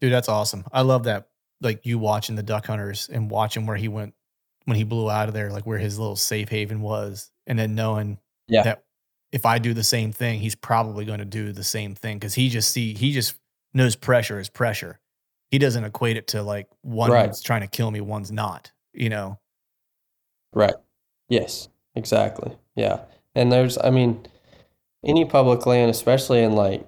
Dude, that's awesome. I love that. Like you watching the duck hunters and watching where he went when he blew out of there, like where his little safe haven was, and then knowing yeah. that if I do the same thing, he's probably going to do the same thing because he just see he just knows pressure is pressure he doesn't equate it to like one's right. trying to kill me, one's not, you know? Right. Yes, exactly. Yeah. And there's, I mean, any public land, especially in like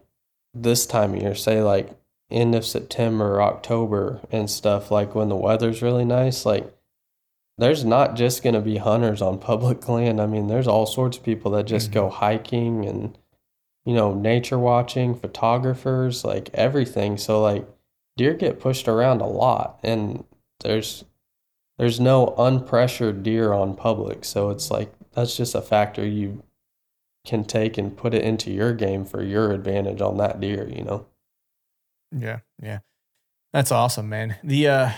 this time of year, say like end of September, October and stuff, like when the weather's really nice, like there's not just going to be hunters on public land. I mean, there's all sorts of people that just mm-hmm. go hiking and, you know, nature watching, photographers, like everything. So, like, deer get pushed around a lot and there's there's no unpressured deer on public. So it's like that's just a factor you can take and put it into your game for your advantage on that deer you know? Yeah yeah. That's awesome man. The uh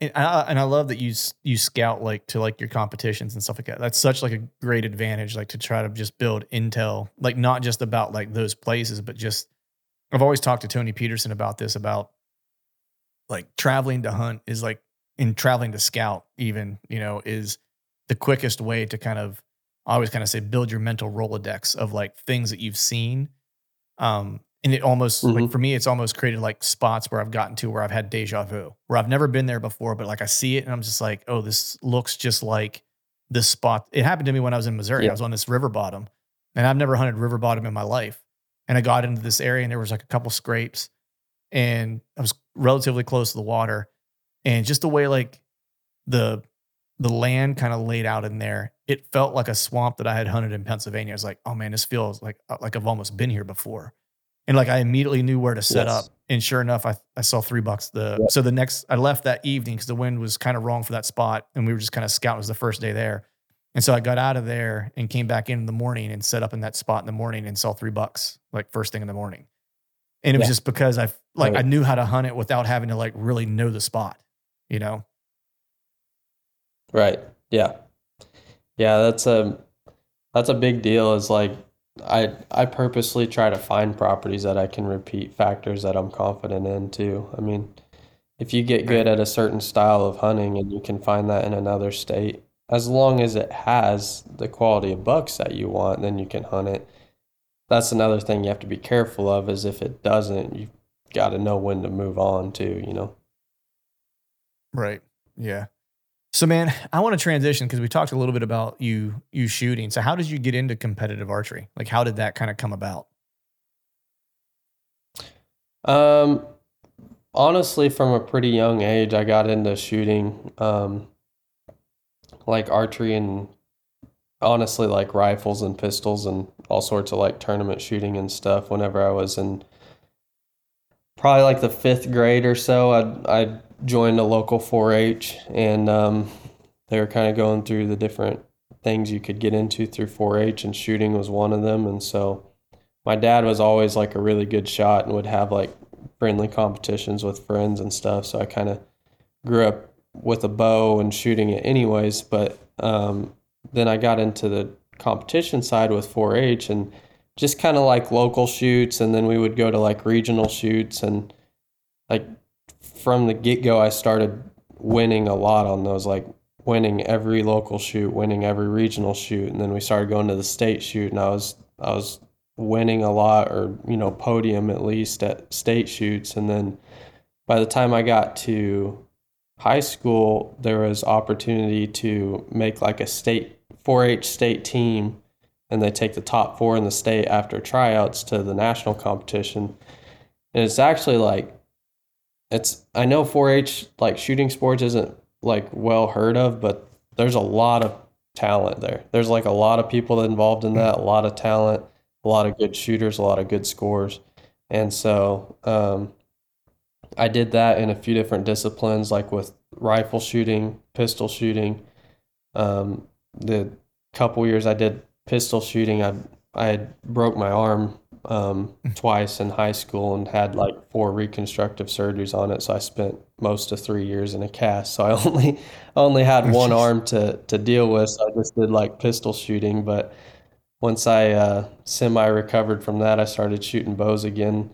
and I, and I love that you you scout like to like your competitions and stuff like that. That's such like a great advantage, like to try to just build intel, like not just about like those places, but just I've always talked to Tony Peterson about this about like traveling to hunt is like in traveling to scout even you know is the quickest way to kind of I always kind of say build your mental rolodex of like things that you've seen. Um and it almost mm-hmm. like for me it's almost created like spots where i've gotten to where i've had deja vu where i've never been there before but like i see it and i'm just like oh this looks just like this spot. It happened to me when i was in missouri. Yeah. i was on this river bottom and i've never hunted river bottom in my life. And i got into this area and there was like a couple scrapes and I was relatively close to the water, and just the way like the the land kind of laid out in there, it felt like a swamp that I had hunted in Pennsylvania. I was like, oh man, this feels like uh, like I've almost been here before, and like I immediately knew where to set yes. up. And sure enough, I I saw three bucks. The yep. so the next I left that evening because the wind was kind of wrong for that spot, and we were just kind of scouting. It was the first day there. And so I got out of there and came back in, in the morning and set up in that spot in the morning and saw three bucks like first thing in the morning. And it yeah. was just because I like right. I knew how to hunt it without having to like really know the spot, you know? Right. Yeah. Yeah, that's a that's a big deal is like I I purposely try to find properties that I can repeat factors that I'm confident in too. I mean, if you get good at a certain style of hunting and you can find that in another state, as long as it has the quality of bucks that you want, then you can hunt it. That's another thing you have to be careful of is if it doesn't, you've got to know when to move on too, you know. Right. Yeah. So man, I want to transition because we talked a little bit about you you shooting. So how did you get into competitive archery? Like how did that kind of come about? Um honestly from a pretty young age I got into shooting um like archery and honestly like rifles and pistols and all sorts of like tournament shooting and stuff whenever I was in probably like the 5th grade or so I I joined a local 4-H and um they were kind of going through the different things you could get into through 4-H and shooting was one of them and so my dad was always like a really good shot and would have like friendly competitions with friends and stuff. So I kind of grew up with a bow and shooting it anyways. But um, then I got into the competition side with 4-H and just kind of like local shoots, and then we would go to like regional shoots. And like from the get go, I started winning a lot on those, like winning every local shoot, winning every regional shoot, and then we started going to the state shoot, and I was I was winning a lot or you know podium at least at state shoots. And then by the time I got to high school there was opportunity to make like a state 4-H state team and they take the top 4 in the state after tryouts to the national competition and it's actually like it's I know 4-H like shooting sports isn't like well heard of but there's a lot of talent there there's like a lot of people involved in that a lot of talent a lot of good shooters, a lot of good scores. And so um, I did that in a few different disciplines, like with rifle shooting, pistol shooting. Um, the couple years I did pistol shooting, I I broke my arm um, twice in high school and had like four reconstructive surgeries on it. So I spent most of three years in a cast. So I only only had one arm to to deal with. So I just did like pistol shooting, but once I uh, semi recovered from that, I started shooting bows again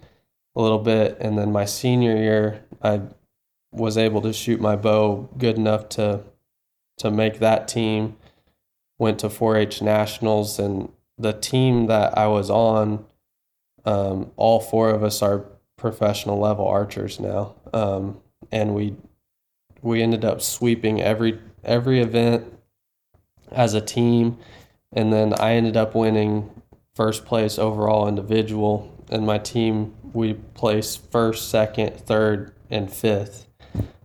a little bit. And then my senior year, I was able to shoot my bow good enough to to make that team. Went to 4-H nationals, and the team that I was on, um, all four of us are professional level archers now, um, and we we ended up sweeping every every event as a team and then I ended up winning first place overall individual. And my team, we placed first, second, third, and fifth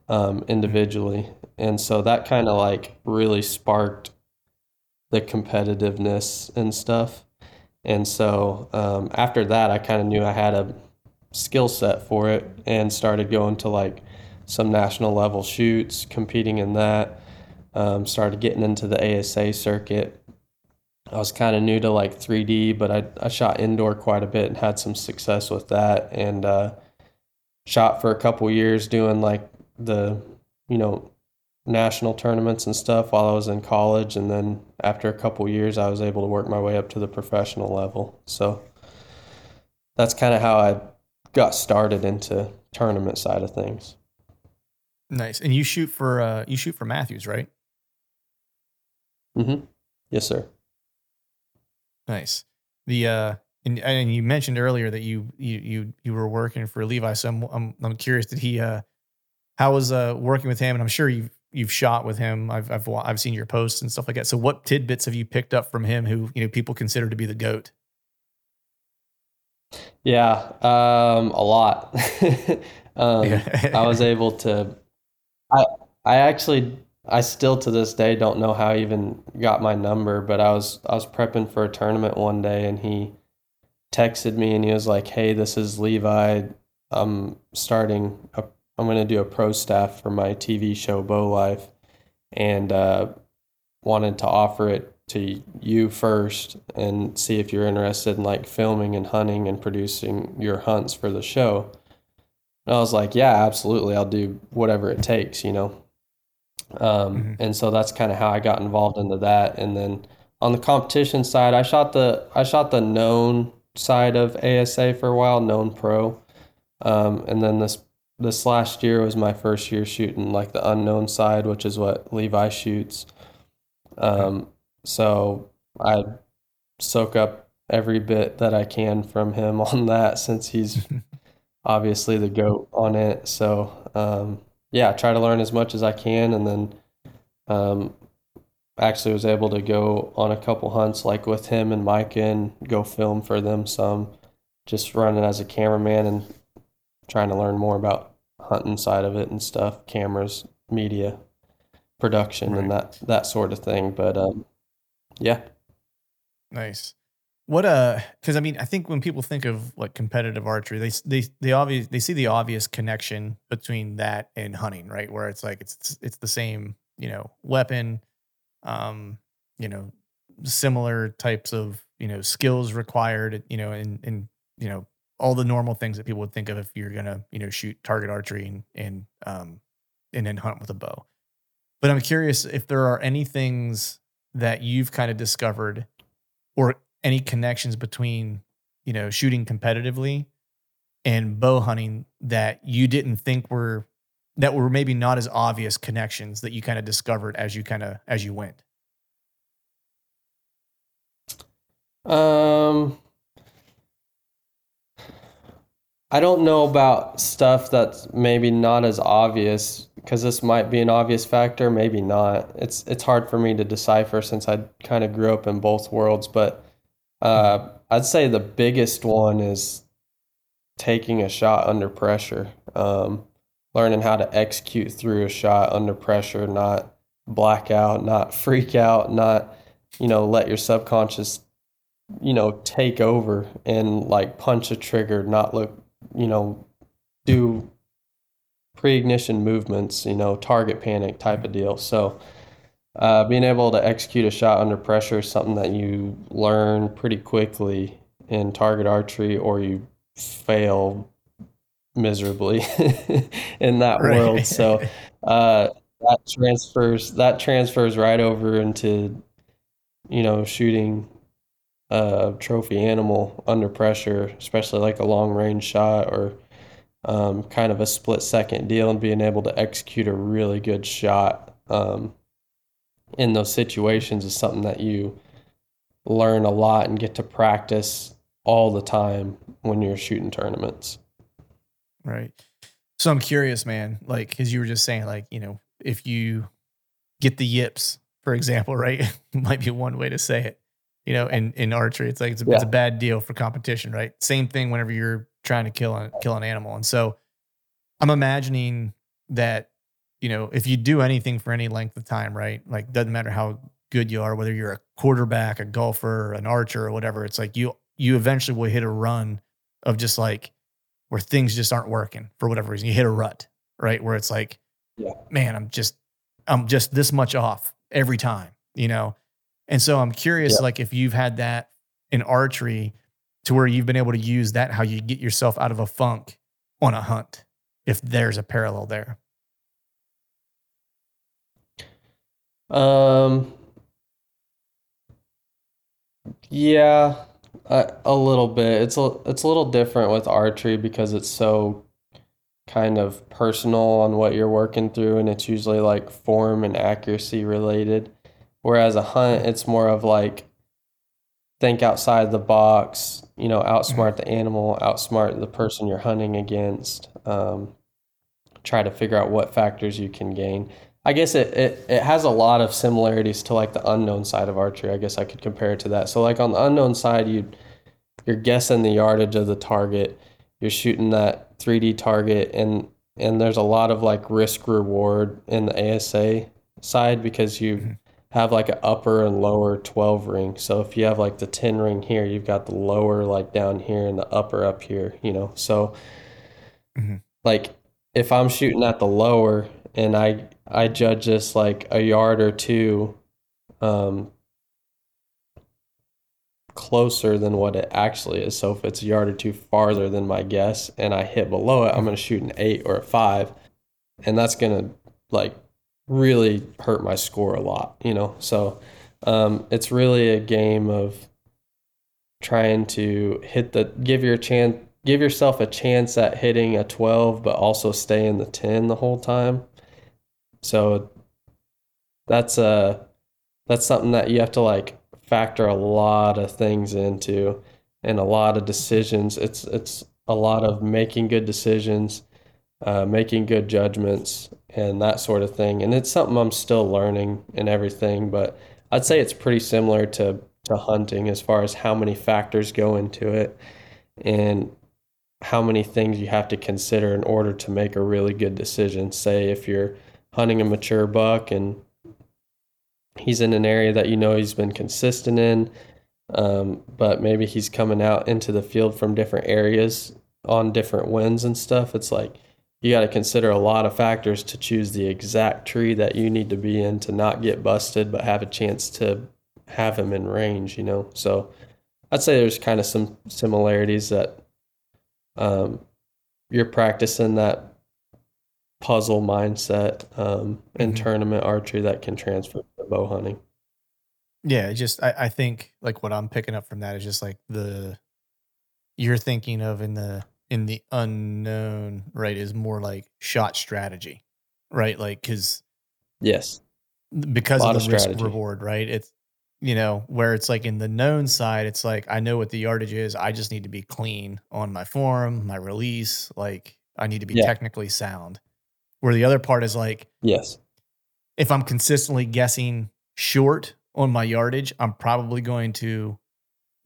um, individually. And so that kind of like really sparked the competitiveness and stuff. And so um, after that, I kind of knew I had a skill set for it and started going to like some national level shoots, competing in that. Um, started getting into the ASA circuit I was kind of new to like 3D, but I, I shot indoor quite a bit and had some success with that. And uh, shot for a couple years doing like the, you know, national tournaments and stuff while I was in college. And then after a couple years, I was able to work my way up to the professional level. So that's kind of how I got started into tournament side of things. Nice. And you shoot for uh, you shoot for Mathews, right? Mm-hmm. Yes, sir. Nice. The uh, and, and you mentioned earlier that you you you you were working for Levi. So I'm I'm, I'm curious. Did he uh, how was uh working with him? And I'm sure you've you've shot with him. I've I've I've seen your posts and stuff like that. So what tidbits have you picked up from him? Who you know people consider to be the goat? Yeah, um, a lot. um, yeah. I was able to. I I actually I still to this day don't know how he even got my number, but I was I was prepping for a tournament one day and he texted me and he was like, "Hey, this is Levi. I'm starting a I'm going to do a pro staff for my TV show Bow Life and uh, wanted to offer it to you first and see if you're interested in like filming and hunting and producing your hunts for the show." And I was like, "Yeah, absolutely. I'll do whatever it takes, you know." Um, mm-hmm. And so that's kind of how I got involved into that. And then on the competition side, I shot the I shot the known side of ASA for a while, known pro. Um, and then this this last year was my first year shooting like the unknown side, which is what Levi shoots. Um, so I soak up every bit that I can from him on that since he's obviously the goat on it. So um, yeah, try to learn as much as I can, and then um, actually was able to go on a couple hunts like with him and Mike and go film for them some, just running as a cameraman and trying to learn more about hunting side of it and stuff, cameras, media, production, right. and that that sort of thing. But um, yeah, nice. What uh, because I mean, I think when people think of like competitive archery, they they they obvious they see the obvious connection between that and hunting, right? Where it's like it's it's the same, you know, weapon, um, you know, similar types of you know skills required, you know, and and you know all the normal things that people would think of if you're gonna you know shoot target archery and and um and then hunt with a bow. But I'm curious if there are any things that you've kind of discovered or any connections between you know shooting competitively and bow hunting that you didn't think were that were maybe not as obvious connections that you kind of discovered as you kind of as you went um I don't know about stuff that's maybe not as obvious because this might be an obvious factor, maybe not. It's it's hard for me to decipher since I kind of grew up in both worlds, but uh, I'd say the biggest one is taking a shot under pressure, um, learning how to execute through a shot under pressure, not black out, not freak out, not you know let your subconscious you know take over and like punch a trigger, not look you know do pre-ignition movements, you know target panic type of deal. So uh, being able to execute a shot under pressure is something that you learn pretty quickly in target archery, or you fail miserably in that right. world. So uh, that transfers that transfers right over into you know shooting a trophy animal under pressure, especially like a long range shot or um, kind of a split second deal, and being able to execute a really good shot. Um, in those situations is something that you learn a lot and get to practice all the time when you're shooting tournaments. Right. So I'm curious, man, like, cause you were just saying, like, you know, if you get the yips, for example, right, might be one way to say it, you know, in, in archery, it's like, it's a, yeah. it's a bad deal for competition, right? Same thing whenever you're trying to kill, an, kill an animal. And so I'm imagining that you know, if you do anything for any length of time, right? Like doesn't matter how good you are, whether you're a quarterback, a golfer, an archer, or whatever, it's like you you eventually will hit a run of just like where things just aren't working for whatever reason. You hit a rut, right? Where it's like, yeah. man, I'm just I'm just this much off every time, you know? And so I'm curious, yeah. like if you've had that in archery to where you've been able to use that, how you get yourself out of a funk on a hunt, if there's a parallel there. Um, yeah, a, a little bit. It's a it's a little different with archery because it's so kind of personal on what you're working through, and it's usually like form and accuracy related. Whereas a hunt, it's more of like think outside the box, you know, outsmart the animal, outsmart the person you're hunting against. Um, try to figure out what factors you can gain. I guess it, it, it has a lot of similarities to like the unknown side of archery. I guess I could compare it to that. So like on the unknown side, you you're guessing the yardage of the target. You're shooting that 3D target, and and there's a lot of like risk reward in the ASA side because you mm-hmm. Have like an upper and lower 12 ring. So if you have like the 10 ring here, you've got the lower like down here and the upper up here. You know, so mm-hmm. like if I'm shooting at the lower and I I judge this like a yard or two um, closer than what it actually is. So if it's a yard or two farther than my guess and I hit below it, I'm going to shoot an eight or a five. And that's going to like really hurt my score a lot, you know? So um, it's really a game of trying to hit the, give your chance, give yourself a chance at hitting a 12 but also stay in the 10 the whole time. So that's a that's something that you have to like factor a lot of things into and a lot of decisions. It's it's a lot of making good decisions uh, making good judgments and that sort of thing and it's something i'm still learning and everything but i'd say it's pretty similar to to hunting as far as how many factors go into it and how many things you have to consider in order to make a really good decision. Say if you're hunting a mature buck and he's in an area that you know he's been consistent in, um, but maybe he's coming out into the field from different areas on different winds and stuff. It's like you got to consider a lot of factors to choose the exact tree that you need to be in to not get busted, but have a chance to have him in range, you know? So I'd say there's kind of some similarities that um, you're practicing that puzzle mindset um, in Mhm. tournament archery that can transfer to bow hunting. Yeah, just I, I think like what I'm picking up from that is just like the you're thinking of in the in the unknown, right, is more like shot strategy. Right? Like cuz Yes. because of of the risk strategy. reward, right? It's you know, where it's like in the known side, it's like I know what the yardage is. I just need to be clean on my form, my release, like I need to be Yeah. technically sound. Where the other part is like Yes. if I'm consistently guessing short on my yardage, I'm probably going to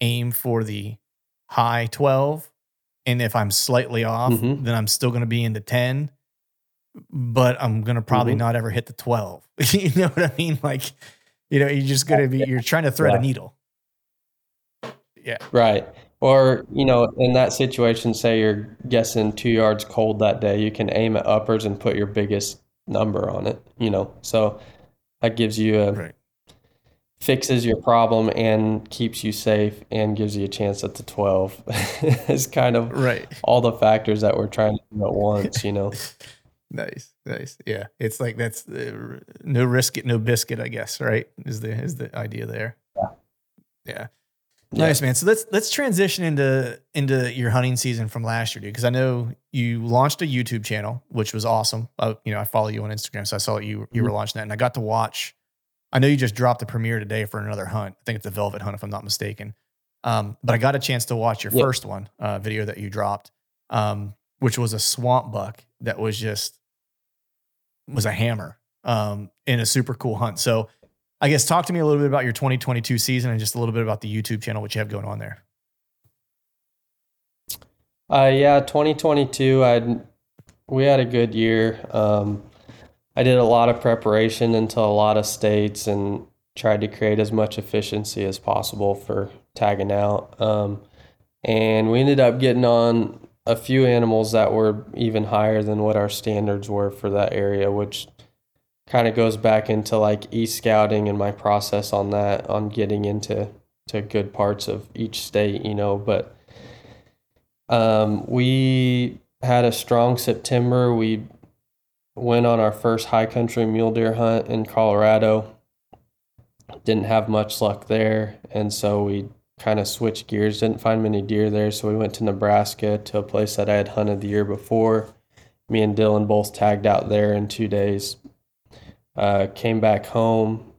aim for the high 12. And if I'm slightly off, Mhm. then I'm still going to be in the 10, but I'm going to probably Mhm. not ever hit the 12. you know what I mean? Like, you know, you're just going to be, you're trying to thread Yeah. a needle. Yeah. Right. Or, you know, in that situation, say you're guessing two yards cold that day, you can aim at uppers and put your biggest number on it, you know. So that gives you a Right. Fixes your problem and keeps you safe and gives you a chance at the 12. it's kind of Right. all the factors that we're trying to do at once, you know. Nice, nice. Yeah, it's like that's the no risk it, no biscuit. I guess right is the is the idea there. Yeah. yeah, Yeah. nice man. So let's let's transition into into your hunting season from last year, dude. Because I know you launched a YouTube channel, which was awesome. Uh, you know, I follow you on Instagram, so I saw you you were Mm-hmm. launching that, and I got to watch. I know you just dropped the premiere today for another hunt. I think it's a velvet hunt, if I'm not mistaken. Um, but I got a chance to watch your Yep. first one uh, video that you dropped, um, which was a swamp buck that was just was a hammer um, in a super cool hunt. So, I guess talk to me a little bit about your 2022 season and just a little bit about the YouTube channel which you have going on there. Uh, yeah, 2022, I we had a good year. Um, I did a lot of preparation into a lot of states and tried to create as much efficiency as possible for tagging out. Um, and we ended up getting on a few animals that were even higher than what our standards were for that area, which kind of goes back into like e-scouting and my process on that, on getting into to good parts of each state, you know, but um, we had a strong September. We went on our first high country mule deer hunt in Colorado. Didn't have much luck there, and so we kind of switched gears. Didn't find many deer there, so we went to Nebraska to a place that I had hunted the year before. Me and Dylan both tagged out there in two days. Uh, came back home.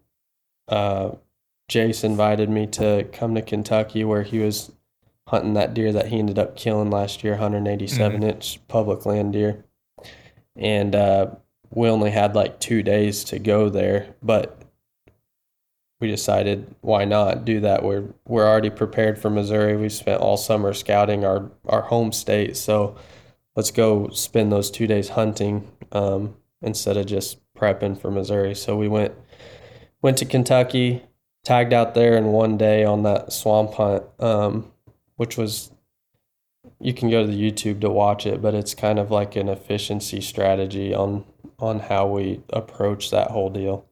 Uh, Jace invited me to come to Kentucky, where he was hunting that deer that he ended up killing last year, 187 inch public land deer. And uh, we only had like two days to go there, but we decided why not do that. We're we're already prepared for Missouri. We spent all summer scouting our our home state, so let's go spend those two days hunting um, instead of just prepping for Missouri. So we went went to Kentucky, tagged out there in one day on that swamp hunt, um, which was you can go to the YouTube to watch it, but it's kind of like an efficiency strategy on on how we approach that whole deal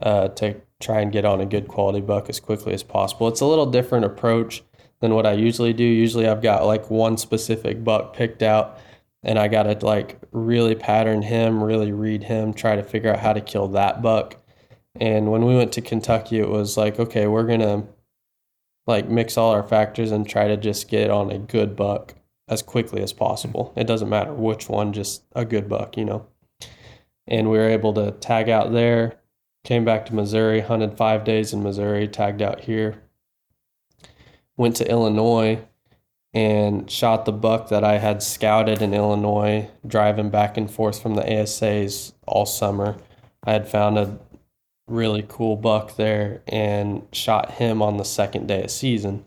uh, to try and get on a good quality buck as quickly as possible. It's a little different approach than what I usually do. Usually I've got like one specific buck picked out and I got to like really pattern him, really read him, try to figure out how to kill that buck. And when we went to Kentucky, it was like, okay, we're to like mix all our factors and try to just get on a good buck as quickly as possible. It doesn't matter which one, just a good buck, you know. And we were able to tag out there, came back to Missouri, hunted five days in Missouri, tagged out here, went to Illinois and shot the buck that I had scouted in Illinois, driving back and forth from the ASAs all summer. I had found a really cool buck there and shot him on the second day of season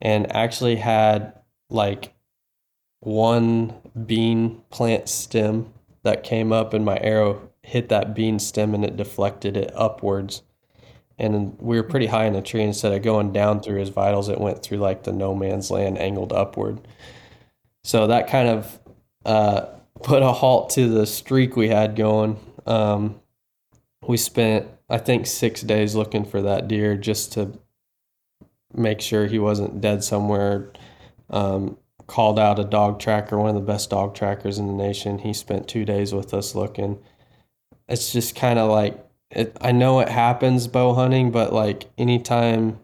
and actually had like one bean plant stem that came up and my arrow hit that bean stem and it deflected it upwards. And we were pretty high in the tree instead of going down through his vitals it went through like the no man's land angled upward. So that kind of uh, put a halt to the streak we had going. Um, we spent i think six days looking for that deer just to make sure he wasn't dead somewhere. Um, called out a dog tracker one of the best dog trackers in the nation he spent two days with us looking it's just kind of like it, I know it happens bow hunting, but like anytime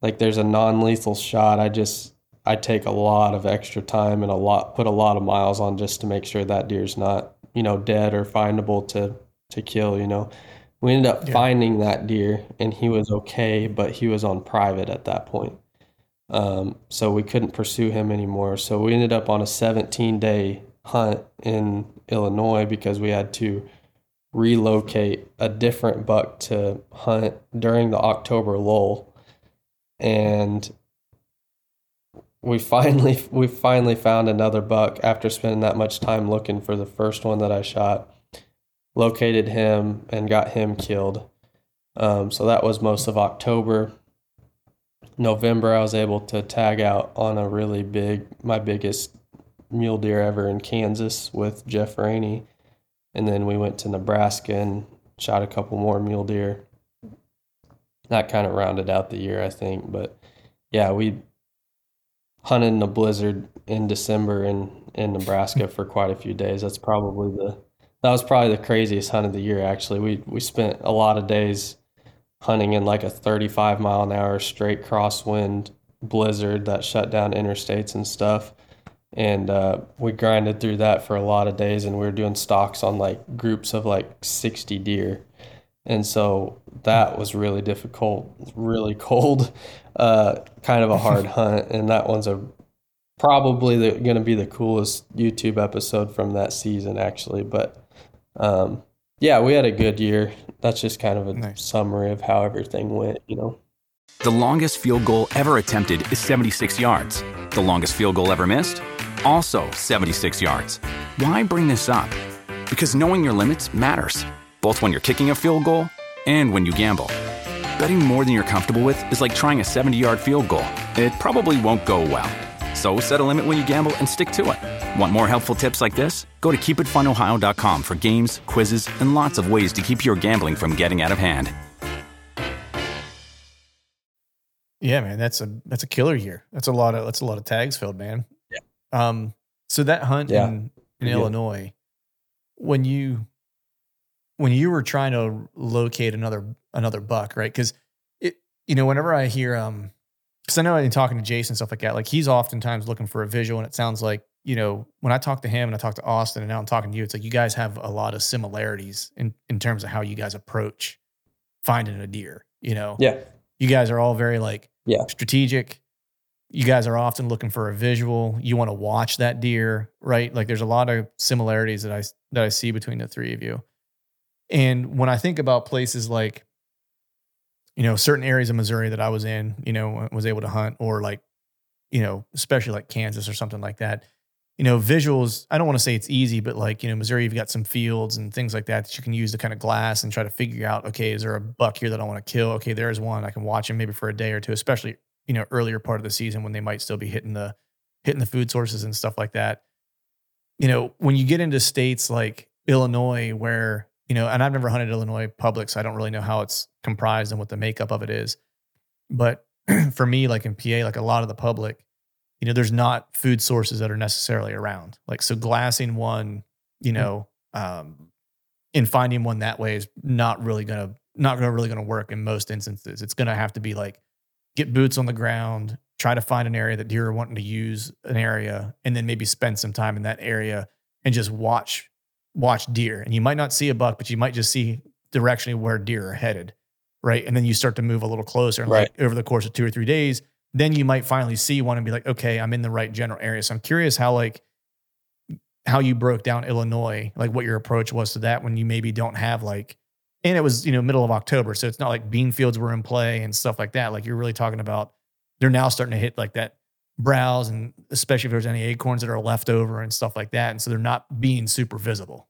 like there's a non-lethal shot, I just I take a lot of extra time and a lot put a lot of miles on just to make sure that deer's not, you know, dead or findable to to kill, you know. We ended up yeah. finding that deer and he was okay, but he was on private at that point. Um, so we couldn't pursue him anymore. So we ended up on a 17 day hunt in Illinois because we had to relocate a different buck to hunt during the October lull. And we finally we finally found another buck after spending that much time looking for the first one that I shot. Located him and got him killed. Um, so that was most of October. November, I was able to tag out on a really big, my biggest mule deer ever in Kansas with Jeff Rainey and then we went to Nebraska and shot a couple more mule deer. That kind of rounded out the year, I think. But yeah, we hunted in a blizzard in December in in Nebraska for quite a few days. That's probably the that was probably the craziest hunt of the year. Actually, we we spent a lot of days hunting in like a 35 mile an hour straight crosswind blizzard that shut down interstates and stuff. And uh, we grinded through that for a lot of days and we were doing stalks on like groups of like 60 deer. And so that was really difficult really cold uh, kind of a hard hunt. And that one's a probably going to be the coolest youtube episode from that season actually. But um, yeah we had a good year that's just kind of a nice. summary of how everything went you know the longest field goal ever attempted is 76 yards the longest field goal ever missed also 76 yards. Why bring this up? Because knowing your limits matters, both when you're kicking a field goal and when you gamble. Betting more than you're comfortable with is like trying a 70 yard field goal, it probably won't go well. So set a limit when you gamble and stick to it. Want more helpful tips like this? Go to keepitfunohio.com for games, quizzes, and lots of ways to keep your gambling from getting out of hand. Yeah, man, that's a that's a killer year. That's a lot of that's a lot of tags filled, man. Yeah. Um, so that hunt yeah. in, in yeah. Illinois, when you when you were trying to locate another another buck, right? Because it, you know, whenever I hear um, because I know in talking to Jason stuff like that, like he's oftentimes looking for a visual, and it sounds like you know when I talk to him and I talk to Austin, and now I'm talking to you, it's like you guys have a lot of similarities in in terms of how you guys approach finding a deer. You know, yeah, you guys are all very like yeah strategic you guys are often looking for a visual. You want to watch that deer, right? Like there's a lot of similarities that I that I see between the three of you. And when I think about places like you know, certain areas of Missouri that I was in, you know, was able to hunt or like you know, especially like Kansas or something like that. You know, visuals, I don't want to say it's easy, but like, you know, Missouri, you've got some fields and things like that that you can use to kind of glass and try to figure out, okay, is there a buck here that I want to kill? Okay, there's one. I can watch him maybe for a day or two, especially you know earlier part of the season when they might still be hitting the hitting the food sources and stuff like that. You know, when you get into states like Illinois, where you know, and I've never hunted Illinois public, so I don't really know how it's comprised and what the makeup of it is. But for me, like in PA, like a lot of the public, you know, there's not food sources that are necessarily around. Like so, glassing one, you mm. know, um, in finding one that way is not really gonna not gonna really gonna work in most instances. It's gonna have to be like get boots on the ground, try to find an area that deer are wanting to use an area, and then maybe spend some time in that area and just watch watch deer. And you might not see a buck, but you might just see directionally where deer are headed, right? And then you start to move a little closer, and Right. like over the course of two or three days, then you might finally see one and be like, okay, I'm in the right general area. So I'm curious how like how you broke down Illinois, like what your approach was to that when you maybe don't have like, and it was you know middle of October, so it's not like bean fields were in play and stuff like that. Like you're really talking about they're now starting to hit like that browse and especially if there's any acorns that are left over and stuff like that, and so they're not being super visible.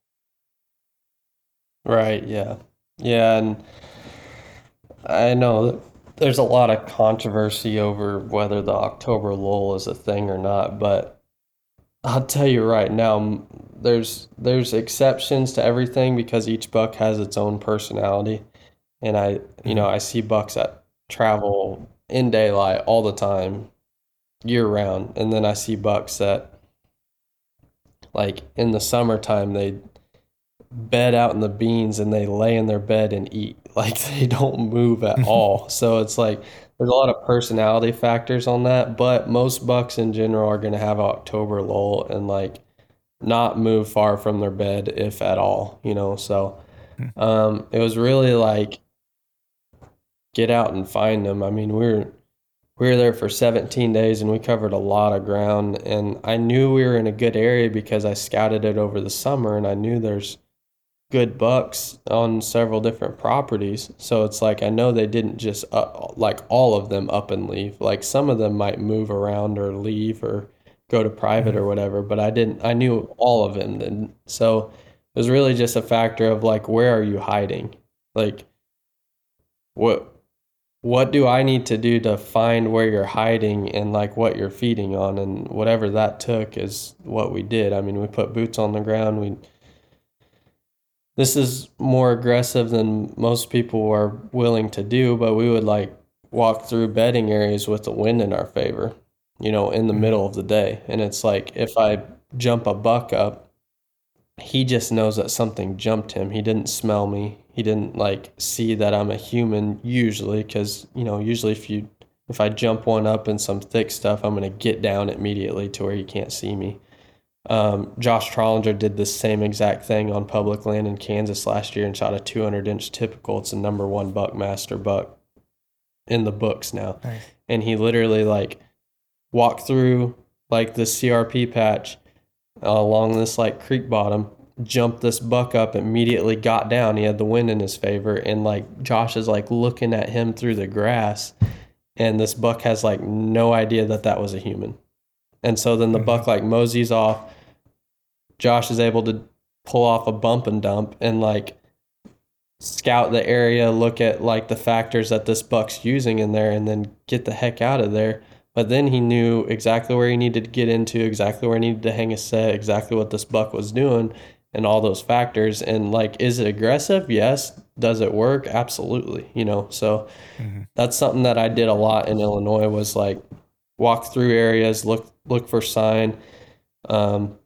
Right, yeah. Yeah, and I know there's a lot of controversy over whether the October lull is a thing or not, but I'll tell you right now, there's there's exceptions to everything because each buck has its own personality. And I, you know, mm-hmm. I see bucks that travel in daylight all the time, year round, and then I see bucks that like in the summertime they bed out in the beans and they lay in their bed and eat. Like they don't move at all. So it's like there's a lot of personality factors on that, but most bucks in general are going to have October lull and like not move far from their bed if at all, you know. So um it was really like get out and find them. I mean, we were we were there for 17 days and we covered a lot of ground and I knew we were in a good area because I scouted it over the summer and I knew there's good bucks on several different properties. So it's like I know they didn't just uh, like all of them up and leave. Like some of them might move around or leave or go to private or whatever, but I didn't I knew all of them didn't. So it was really just a factor of like where are you hiding? Like what what do I need to do to find where you're hiding and like what you're feeding on and whatever that took is what we did. I mean, we put boots on the ground. We this is more aggressive than most people are willing to do, but we would like walk through bedding areas with the wind in our favor, you know, in the mm-hmm. middle of the day. And it's like if I jump a buck up, he just knows that something jumped him. He didn't smell me. He didn't like see that I'm a human usually cuz you know, usually if you if I jump one up in some thick stuff, I'm going to get down immediately to where he can't see me. Um, Josh Trollinger did the same exact thing on public land in Kansas last year and shot a 200 inch typical. It's a number one buckmaster buck in the books now. Nice. And he literally like walked through like the CRP patch uh, along this like creek bottom, jumped this buck up, immediately got down. He had the wind in his favor, and like Josh is like looking at him through the grass, and this buck has like no idea that that was a human. And so then the buck like moseys off. Josh is able to pull off a bump and dump and like scout the area, look at like the factors that this buck's using in there, and then get the heck out of there. But then he knew exactly where he needed to get into, exactly where he needed to hang a set, exactly what this buck was doing, and all those factors. And like, is it aggressive? Yes. Does it work? Absolutely. You know, so that's something that I did a lot in Illinois was like walk through areas, look look for sign. Um,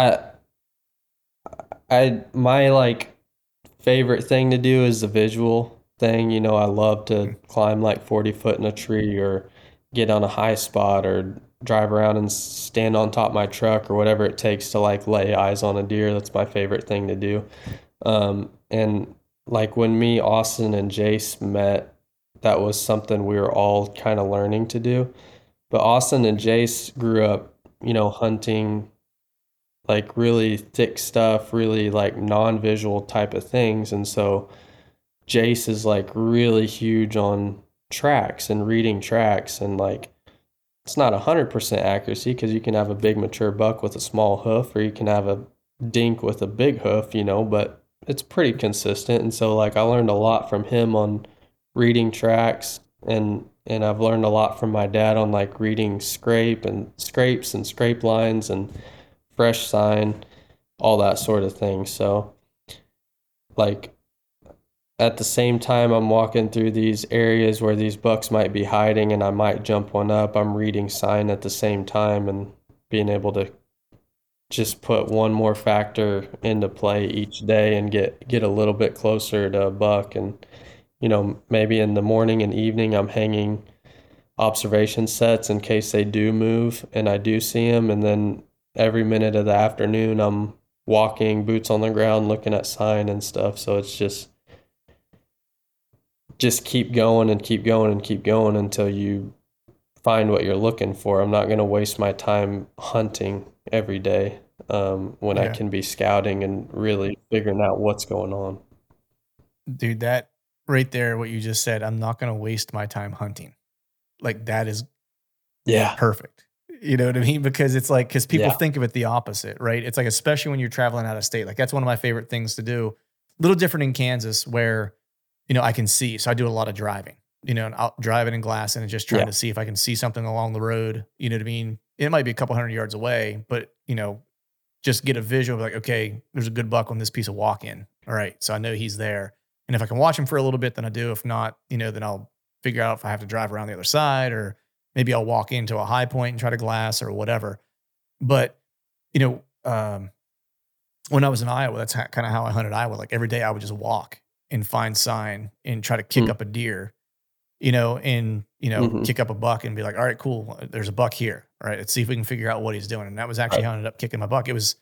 I I my like favorite thing to do is the visual thing. You know, I love to climb like 40 foot in a tree or get on a high spot or drive around and stand on top of my truck or whatever it takes to like lay eyes on a deer. That's my favorite thing to do. Um, and like when me, Austin, and Jace met, that was something we were all kind of learning to do. But Austin and Jace grew up, you know, hunting like really thick stuff, really like non-visual type of things. And so Jace is like really huge on tracks and reading tracks and like it's not 100% accuracy because you can have a big mature buck with a small hoof or you can have a dink with a big hoof, you know, but it's pretty consistent. And so like I learned a lot from him on reading tracks and and I've learned a lot from my dad on like reading scrape and scrapes and scrape lines and fresh sign, all that sort of thing. So like at the same time I'm walking through these areas where these bucks might be hiding and I might jump one up, I'm reading sign at the same time and being able to just put one more factor into play each day and get get a little bit closer to a buck and you know maybe in the morning and evening I'm hanging observation sets in case they do move and I do see them. And then every minute of the afternoon, I'm walking, boots on the ground, looking at sign and stuff. So it's just just keep going and keep going and keep going until you find what you're looking for. I'm not going to waste my time hunting every day um, when I can be scouting and really figuring out what's going on. Dude, that right there, what you just said, I'm not going to waste my time hunting. Like that is Yeah. perfect. You know what I mean? Because it's like, because people Yeah. think of it the opposite, right? It's like, especially when you're traveling out of state, like that's one of my favorite things to do. A little different in Kansas where, you know, I can see. So I do a lot of driving, you know, and I'll drive it in glass and just trying Yeah. to see if I can see something along the road. You know what I mean? It might be a couple hundred yards away, but, you know, just get a visual of like, okay, there's a good buck on this piece of walk in. All right. So I know he's there. And if I can watch him for a little bit, then I do. If not, you know, then I'll figure out if I have to drive around the other side or maybe I'll walk into a high point and try to glass or whatever. But, you know, um, when I was in Iowa, that's kind of how I hunted Iowa. Like every day I would just walk and find sign and try to kick Hmm. up a deer, you know, and, you know, Mhm. kick up a buck and be like, all right, cool. There's a buck here. All right. Let's see if we can figure out what he's doing. And that was actually how I ended up kicking my buck. It was,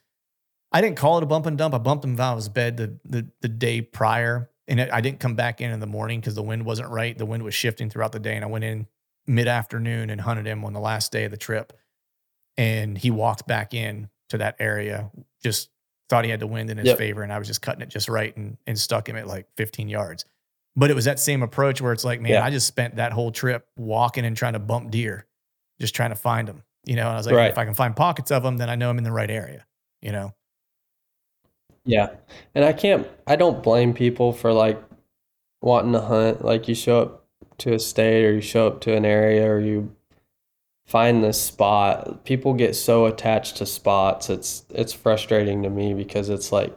I didn't call it a bump and dump. I bumped him out of his bed the, the, the day prior. And it, I didn't come back in in the morning because the wind wasn't right. The wind was shifting throughout the day. And I went in mid afternoon and hunted him on the last day of the trip. And he walked back in to that area, just thought he had the wind in his Yep. favor. And I was just cutting it just right and, and stuck him at like 15 yards. But it was that same approach where it's like, man, Yeah. I just spent that whole trip walking and trying to bump deer, just trying to find them. You know, and I was like, Right. if I can find pockets of them, then I know I'm in the right area. You know, Yeah. And I can't, I don't blame people for like wanting to hunt. Like you show up to a state or you show up to an area or you find this spot. People get so attached to spots. It's, it's frustrating to me because it's like,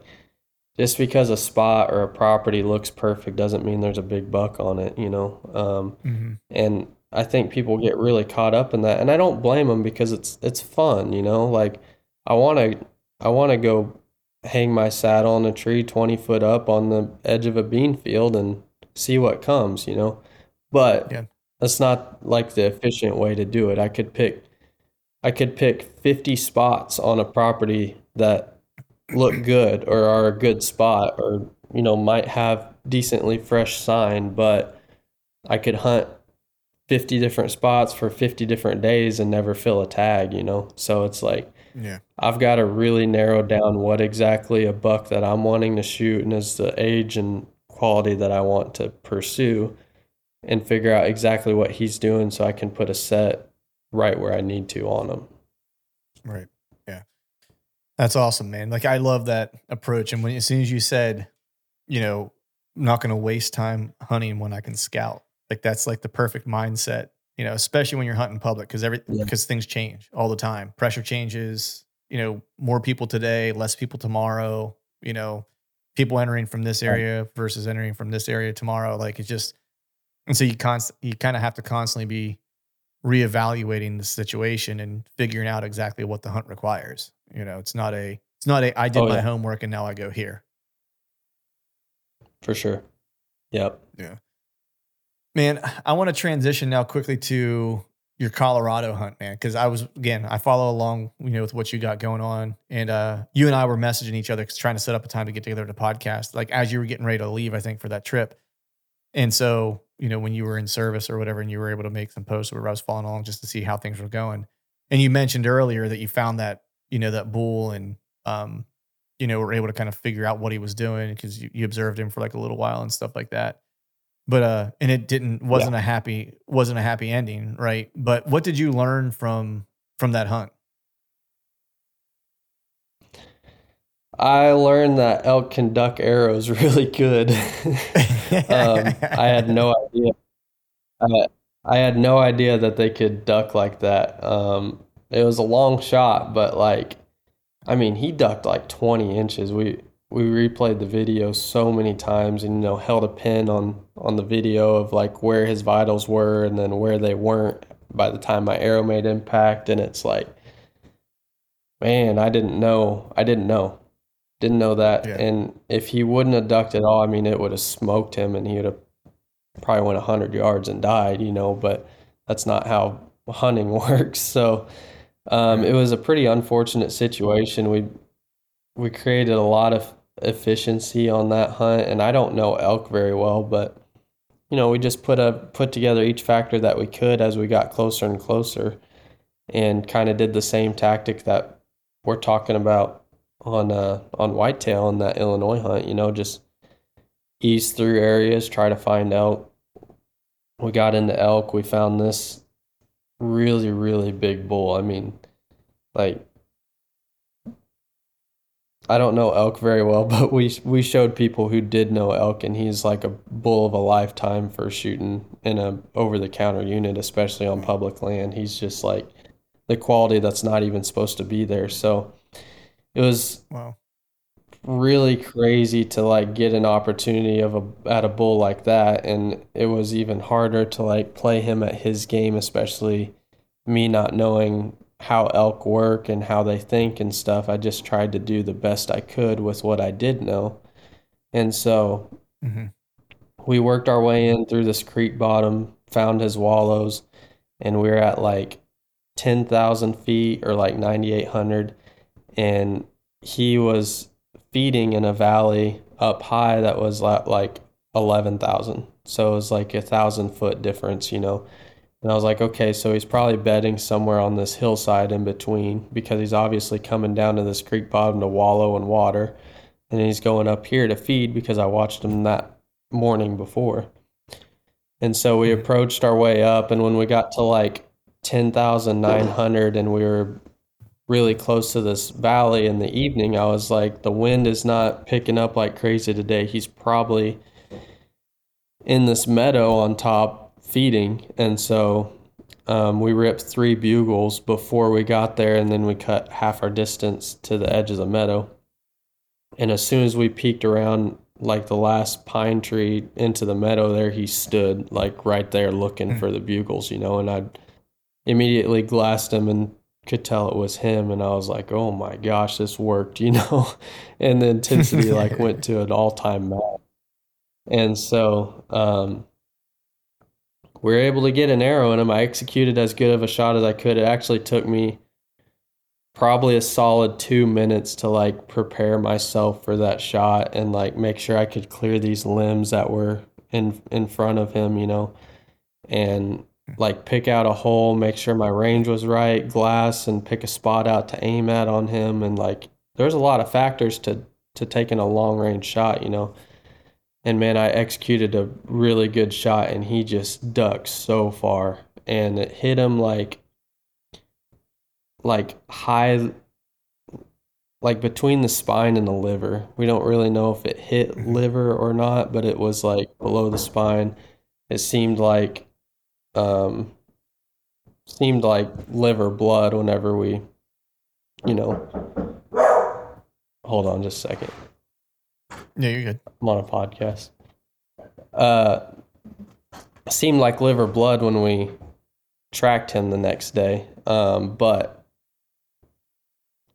just because a spot or a property looks perfect doesn't mean there's a big buck on it, you know? Um, and I think people get really caught up in that, and I don't blame them because it's it's fun, you know. Like I want to I want to go hang my saddle on a tree twenty foot up on the edge of a bean field and see what comes, you know. But Yeah. that's not like the efficient way to do it. I could pick I could pick fifty spots on a property that look good or are a good spot or you know might have decently fresh sign, but I could hunt 50 different spots for 50 different days and never fill a tag, you know? So it's like, Yeah. I've got to really narrow down what exactly a buck that I'm wanting to shoot and is the age and quality that I want to pursue and figure out exactly what he's doing so I can put a set right where I need to on him. Right. Yeah. That's awesome, man. Like I love that approach. And when as soon as you said, you know, I'm not going to waste time hunting when I can scout. Like that's like the perfect mindset, you know, especially when you're hunting public because every Yeah. because things change all the time. Pressure changes, you know, more people today, less people tomorrow, you know, people entering from this area versus entering from this area tomorrow. Like it's just and so you const you kind of have to constantly be reevaluating the situation and figuring out exactly what the hunt requires. You know, it's not a it's not a I did Oh, my yeah. homework and now I go here. For sure. Yep. Yeah. Man, I want to transition now quickly to your Colorado hunt, man, because I was again, I follow along, you know, with what you got going on, and uh, you and I were messaging each other, trying to set up a time to get together to podcast, like as you were getting ready to leave, I think, for that trip. And so, you know, when you were in service or whatever, and you were able to make some posts where I was following along just to see how things were going. And you mentioned earlier that you found that, you know, that bull and, um, you know, were able to kind of figure out what he was doing because you, you observed him for like a little while and stuff like that. But uh and it didn't wasn't a happy wasn't a happy ending right? But what did you learn from from that hunt I learned that elk can duck arrows really good. um, I had no idea. I, I had no idea that they could duck like that. Um, it was a long shot, but like, I mean, he ducked like 20 inches. We we replayed the video so many times, and you know, held a pin on on the video of like where his vitals were, and then where they weren't by the time my arrow made impact. And it's like, man, I didn't know. I didn't know. Didn't know that. Yeah. And if he wouldn't have ducked at all, I mean, it would have smoked him and he would have probably went 100 yards and died, you know. But that's not how hunting works. So um, it was a pretty unfortunate situation. We we created a lot of efficiency on that hunt, and I don't know elk very well, but you know we just put a put together each factor that we could as we got closer and closer, and kind of did the same tactic that we're talking about on uh, on whitetail in that Illinois hunt. You know, just ease through areas, try to find elk. We got into elk. We found this really, really big bull. I mean, like I don't know elk very well, but we we showed people who did know elk, and he's like a bull of a lifetime for shooting in a over the counter unit, especially on public land. He's just like the quality that's not even supposed to be there. So it was Wow. really crazy to like get an opportunity of a at a bull like that and it was even harder to like play him at his game especially me not knowing how elk work and how they think and stuff i just tried to do the best i could with what i did know and so Mm-hmm. we worked our way in through this creek bottom found his wallows and we were at like 10,000 feet or like 9,800 and he was feeding in a valley up high that was like 11,000. So it was like a thousand foot difference, you know. And I was like, okay, so he's probably bedding somewhere on this hillside in between because he's obviously coming down to this creek bottom to wallow in water. And he's going up here to feed because I watched him that morning before. And so we hmm. approached our way up. And when we got to like 10,900 and we were really close to this valley in the evening, I was like, the wind is not picking up like crazy today. He's probably in this meadow on top feeding. And so um, we ripped three bugles before we got there, and then we cut half our distance to the edge of the meadow. And as soon as we peeked around like the last pine tree into the meadow there, he stood like right there looking for the bugles, you know, and I immediately glassed him and could tell it was him and I was like, "Oh my gosh, this worked," you know. and the intensity like went to an all-time max. And so um we were able to get an arrow in him. I executed as good of a shot as I could. It actually took me probably a solid 2 minutes to like prepare myself for that shot and like make sure I could clear these limbs that were in in front of him, you know. And like pick out a hole, make sure my range was right, glass, and pick a spot out to aim at on him. And like, there's a lot of factors to to taking a long range shot, you know. And man, I executed a really good shot, and he just ducked so far, and it hit him like like high like between the spine and the liver. We don't really know if it hit mm-hmm. liver or not, but it was like below the spine. It seemed like um seemed like liver blood whenever we you know hold on just a second Yeah, you're good. i'm on a podcast uh seemed like liver blood when we tracked him the next day um but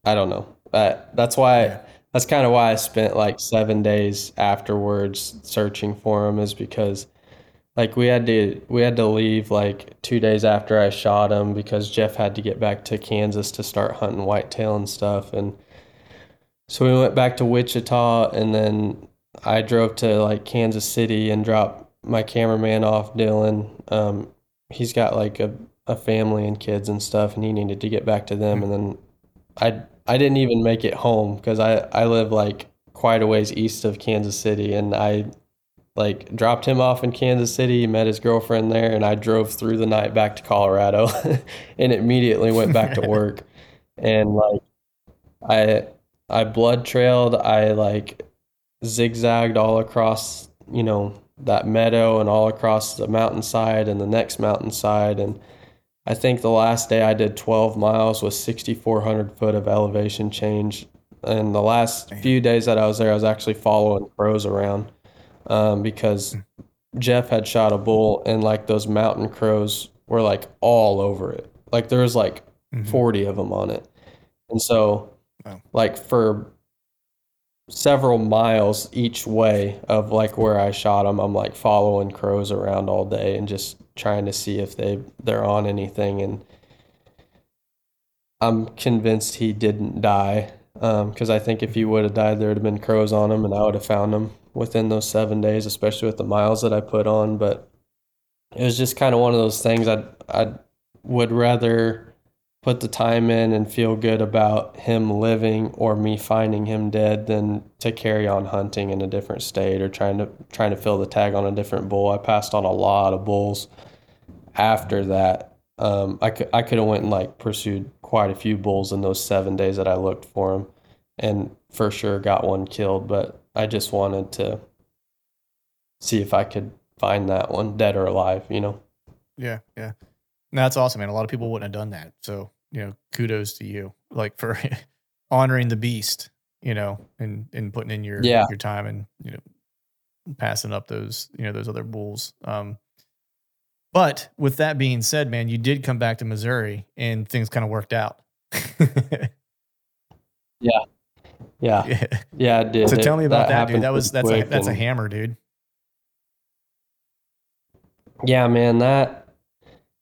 i don't know that that's why Yeah. that's kind of why i spent like seven days afterwards searching for him is because like we had to we had to leave like two days after I shot him because Jeff had to get back to Kansas to start hunting whitetail and stuff. And so we went back to Wichita and then I drove to like Kansas City and dropped my cameraman off Dylan. Um he's got like a, a family and kids and stuff and he needed to get back to them. And then I I didn't even make it home because I I live like quite a ways east of Kansas City and I like dropped him off in Kansas City, met his girlfriend there, and I drove through the night back to Colorado and immediately went back to work. And like I I blood trailed, I like zigzagged all across, you know, that meadow and all across the mountainside and the next mountainside and I think the last day I did 12 miles with 6,400 foot of elevation change. And the last few days that I was there, I was actually following crows around um, because Jeff had shot a bull and like those mountain crows were like all over it. Like there was like 40 of them on it. And so Wow. like for several miles each way of like where I shot them, I'm like following crows around all day and just trying to see if they they're on anything and I'm convinced he didn't die because um, I think if he would have died, there would have been crows on him, and I would have found him within those seven days, especially with the miles that I put on. But it was just kind of one of those things. I I would rather put the time in and feel good about him living or me finding him dead than to carry on hunting in a different state or trying to trying to fill the tag on a different bull. I passed on a lot of bulls after that um, I could I could have went and like pursued quite a few bulls in those seven days that I looked for him, and for sure got one killed. But I just wanted to see if I could find that one dead or alive. You know. Yeah, yeah, no, that's awesome, man. A lot of people wouldn't have done that. So you know, kudos to you, like for honoring the beast. You know, and and putting in your yeah. your time and you know passing up those you know those other bulls. Um, but with that being said, man, you did come back to Missouri and things kind of worked out. yeah. Yeah. Yeah, I did. So tell me about that, that dude. That was that's a that's a hammer, dude. Yeah, man, that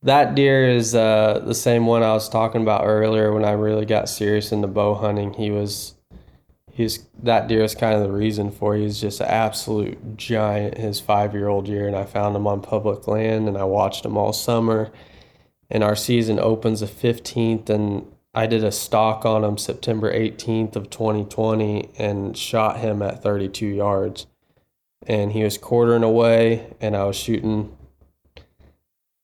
that deer is uh, the same one I was talking about earlier when I really got serious into bow hunting. He was he's that deer is kind of the reason for it. He's just an absolute giant. His five year old year, and I found him on public land, and I watched him all summer. And our season opens the fifteenth, and I did a stalk on him September eighteenth of twenty twenty, and shot him at thirty two yards. And he was quartering away, and I was shooting.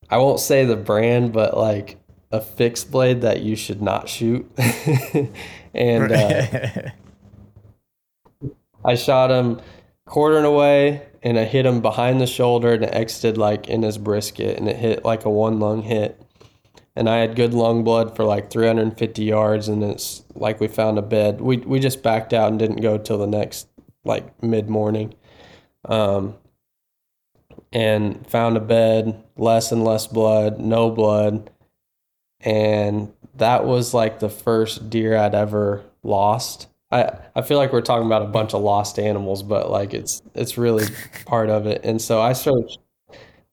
I won't say the brand, but like a fixed blade that you should not shoot. and uh, I shot him quartering away and I hit him behind the shoulder and it exited like in his brisket and it hit like a one lung hit. And I had good lung blood for like 350 yards and it's like we found a bed. We we just backed out and didn't go till the next like mid morning. Um, and found a bed, less and less blood, no blood. And that was like the first deer I'd ever lost I, I feel like we're talking about a bunch of lost animals, but like it's it's really part of it. And so I searched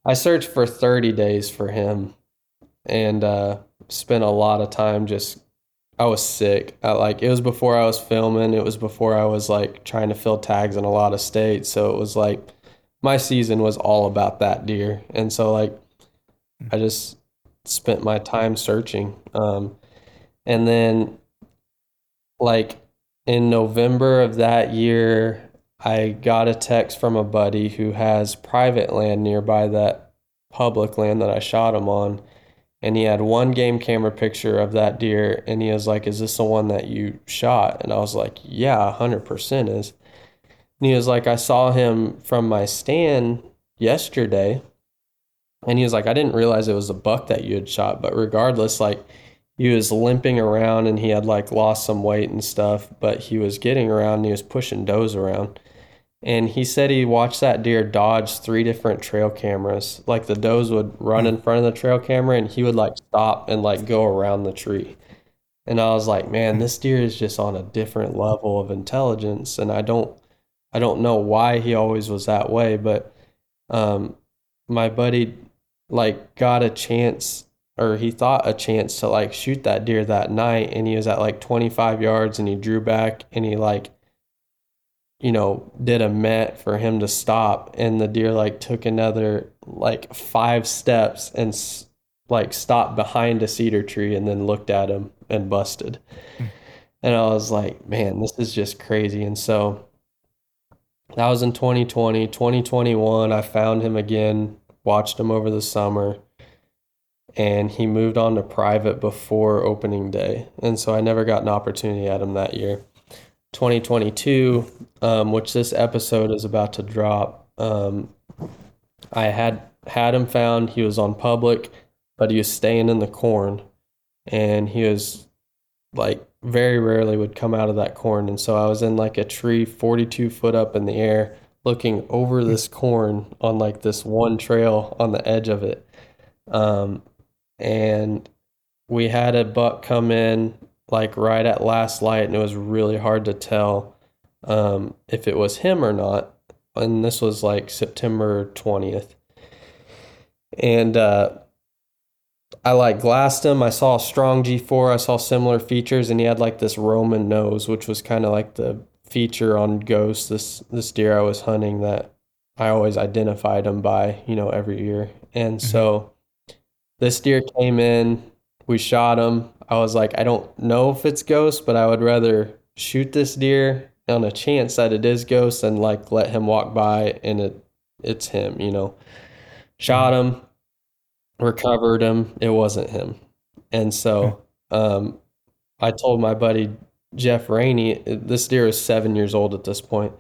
I searched for 30 days for him and uh, spent a lot of time just I was sick. I, like it was before I was filming, it was before I was like trying to fill tags in a lot of states. So it was like my season was all about that deer. And so like I just spent my time searching. Um, and then like in November of that year, I got a text from a buddy who has private land nearby that public land that I shot him on. And he had one game camera picture of that deer. And he was like, Is this the one that you shot? And I was like, Yeah, 100% is. And he was like, I saw him from my stand yesterday. And he was like, I didn't realize it was a buck that you had shot. But regardless, like, he was limping around and he had like lost some weight and stuff, but he was getting around and he was pushing does around. And he said he watched that deer dodge three different trail cameras. Like the does would run in front of the trail camera and he would like stop and like go around the tree. And I was like, man, this deer is just on a different level of intelligence. And I don't, I don't know why he always was that way, but um, my buddy like got a chance or he thought a chance to like shoot that deer that night and he was at like 25 yards and he drew back and he like you know did a met for him to stop and the deer like took another like five steps and like stopped behind a cedar tree and then looked at him and busted hmm. and i was like man this is just crazy and so that was in 2020 2021 i found him again watched him over the summer and he moved on to private before opening day. And so I never got an opportunity at him that year. 2022, um, which this episode is about to drop, um, I had had him found. He was on public, but he was staying in the corn, and he was like very rarely would come out of that corn. And so I was in like a tree 42 foot up in the air, looking over this corn on like this one trail on the edge of it. Um, and we had a buck come in like right at last light, and it was really hard to tell um, if it was him or not. And this was like September 20th. and uh, I like glassed him. I saw a strong G4. I saw similar features, and he had like this Roman nose, which was kind of like the feature on Ghost. This this deer I was hunting that I always identified him by, you know, every year. And so this deer came in. We shot him. I was like, I don't know if it's Ghost, but I would rather shoot this deer on a chance that it is Ghost and like let him walk by and it it's him, you know. Shot him, recovered him. It wasn't him. And so um, I told my buddy Jeff Rainey, this deer is seven years old at this point.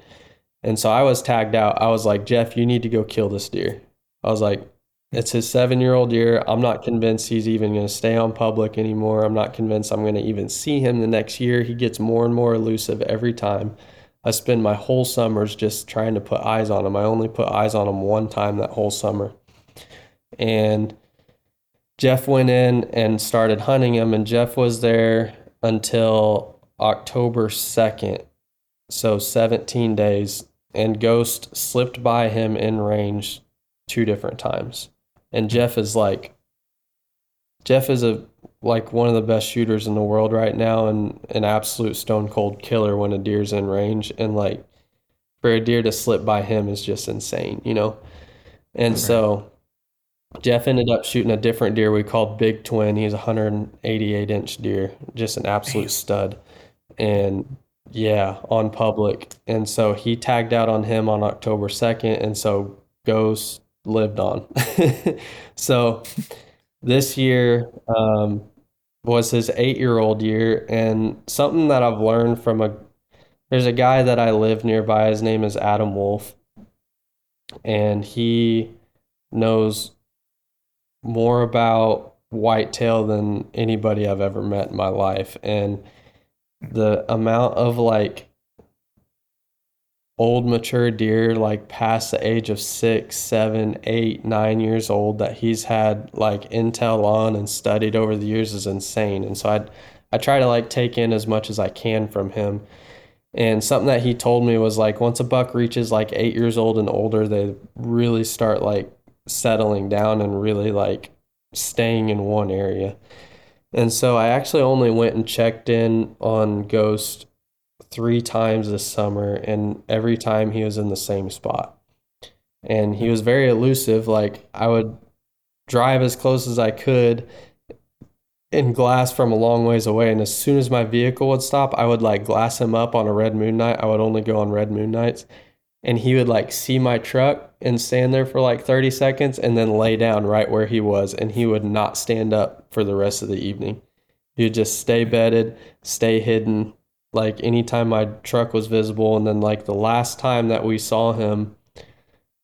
And so I was tagged out. I was like, Jeff, you need to go kill this deer. I was like, it's his seven year old year. I'm not convinced he's even going to stay on public anymore. I'm not convinced I'm going to even see him the next year. He gets more and more elusive every time. I spend my whole summers just trying to put eyes on him. I only put eyes on him one time that whole summer. And Jeff went in and started hunting him, and Jeff was there until October 2nd. So 17 days. And Ghost slipped by him in range two different times. And Jeff is like, Jeff is a like one of the best shooters in the world right now and an absolute stone cold killer when a deer's in range. And like for a deer to slip by him is just insane, you know? And so Jeff ended up shooting a different deer we called Big Twin. He's a 188 inch deer, just an absolute stud. And yeah, on public. And so he tagged out on him on October 2nd. And so Ghost lived on. so this year um, was his eight year old year. And something that I've learned from a there's a guy that I live nearby. His name is Adam Wolf. And he knows more about whitetail than anybody I've ever met in my life. And the amount of like old mature deer like past the age of six seven eight nine years old that he's had like intel on and studied over the years is insane. And so i i try to like take in as much as i can from him. And something that he told me was like once a buck reaches like eight years old and older they really start like settling down and really like staying in one area. And so I actually only went and checked in on Ghost three times this summer, and every time he was in the same spot. And he was very elusive. Like I would drive as close as I could in glass from a long ways away. And as soon as my vehicle would stop, I would like glass him up on a red moon night. I would only go on red moon nights. And he would like see my truck and stand there for like 30 seconds and then lay down right where he was. And he would not stand up for the rest of the evening. He would just stay bedded, stay hidden, like anytime my truck was visible. And then, like, the last time that we saw him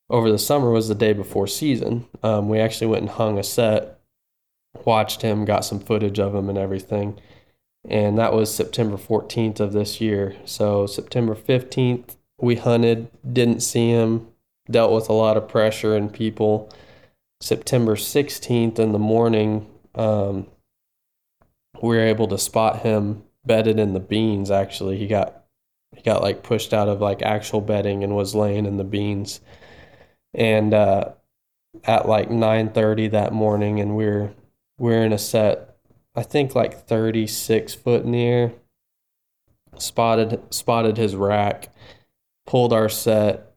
over the summer was the day before season. Um, we actually went and hung a set, watched him, got some footage of him and everything. And that was September 14th of this year. So, September 15th, we hunted, didn't see him, dealt with a lot of pressure and people. September 16th in the morning, um, we were able to spot him bedded in the beans. Actually, he got he got like pushed out of like actual bedding and was laying in the beans. And uh, at like nine thirty that morning, and we we're we're in a set, I think like thirty six foot in the air. Spotted spotted his rack, pulled our set,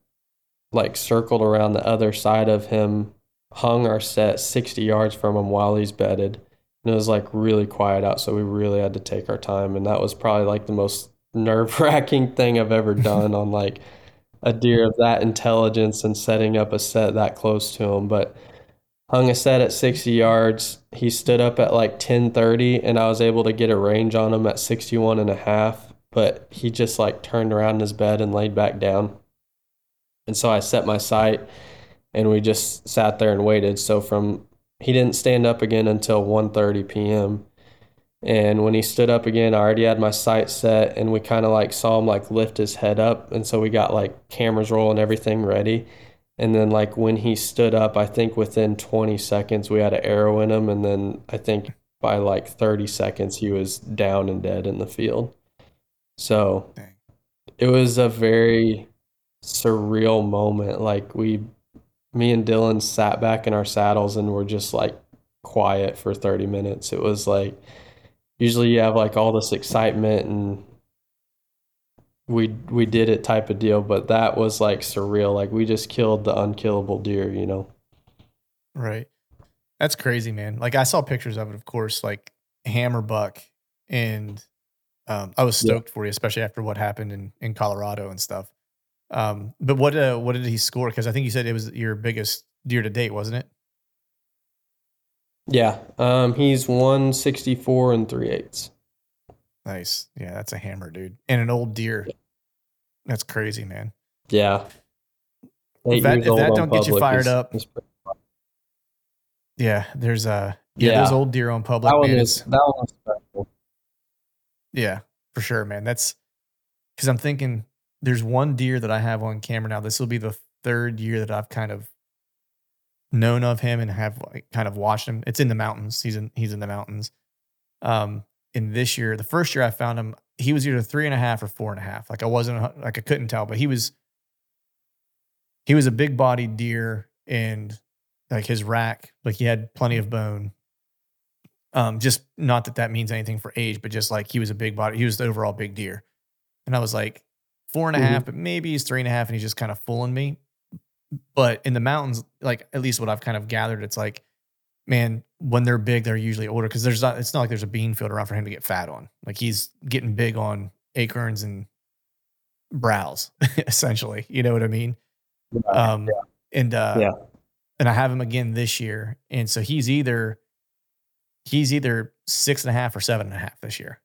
like circled around the other side of him, hung our set 60 yards from him while he's bedded. And it was like really quiet out. So we really had to take our time. And that was probably like the most nerve wracking thing I've ever done on like a deer of that intelligence and setting up a set that close to him. But hung a set at 60 yards. He stood up at like 1030 and I was able to get a range on him at 61 and a half. But he just like turned around in his bed and laid back down. And so I set my sight and we just sat there and waited. So from he didn't stand up again until 1:30 p.m. And when he stood up again, I already had my sight set and we kind of like saw him like lift his head up and so we got like cameras rolling everything ready. And then like when he stood up, I think within 20 seconds we had an arrow in him and then I think by like 30 seconds he was down and dead in the field. So it was a very surreal moment. Like we me and Dylan sat back in our saddles and were just like quiet for 30 minutes. It was like usually you have like all this excitement and we we did it type of deal, but that was like surreal. Like we just killed the unkillable deer, you know. Right. That's crazy, man. Like I saw pictures of it, of course, like hammer buck, and um, I was Yeah. stoked for you, especially after what happened in in Colorado and stuff. Um, but what uh, what did he score? Because I think you said it was your biggest deer to date, wasn't it? Yeah. Um he's 164 and 3 eighths. Nice. Yeah, that's a hammer, dude, and an old deer. That's crazy, man. Yeah. Eight that- if that don't get you fired is- up, is Yeah, there's uh yeah, Yeah. those old deer on public. That one man, is that one special. Yeah, for sure, man. That's because I'm thinking there's one deer that I have on camera now. This will be the third year that I've kind of known of him and have like, kind of watched him. It's in the mountains. He's in he's in the mountains. Um, in this year, the first year I found him, he was either three and a half or four and a half. Like I wasn't like I couldn't tell, but he was he was a big bodied deer and like his rack, like he had plenty of bone. Um, just not that that means anything for age, but just like he was a big body, he was the overall big deer. And I was like four and a half, Mhm. but maybe he's three and a half, and he's just kind of fooling me. But in the mountains, like at least what I've kind of gathered, it's like, man, when they're big, they're usually older because there's not. It's not like there's a bean field around for him to get fat on. Like he's getting big on acorns and browse, essentially. You know what I mean? Um, and uh, Yeah. and I have him again this year, and so he's either he's either six and a half or seven and a half this year.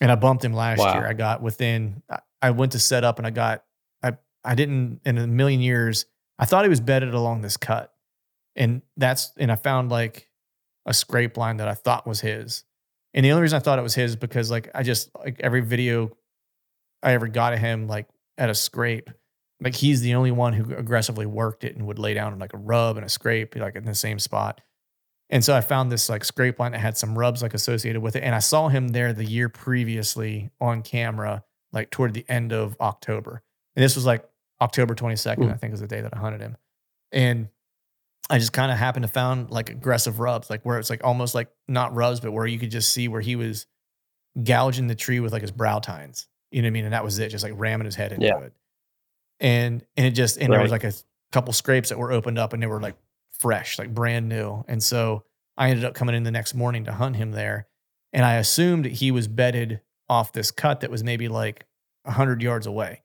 And I bumped him last Wow. year. I got within. I- went to set up, and I got. I I didn't in a million years. I thought he was bedded along this cut, and that's and I found like a scrape line that I thought was his. And the only reason I thought it was his because like I just like every video I ever got of him like at a scrape, like he's the only one who aggressively worked it and would lay down like a rub and a scrape like in the same spot. And so I found this like scrape line that had some rubs like associated with it. And I saw him there the year previously on camera, like toward the end of October. And this was like October 22nd, Mm. I think is the day that I hunted him. And I just kind of happened to found like aggressive rubs, like where it's like almost like not rubs, but where you could just see where he was gouging the tree with like his brow tines. You know what I mean? And that was it, just like ramming his head into Yeah. it. And and it just and there was like a couple scrapes that were opened up and they were like fresh, like brand new. And so I ended up coming in the next morning to hunt him there. And I assumed he was bedded off this cut that was maybe like 100 yards away.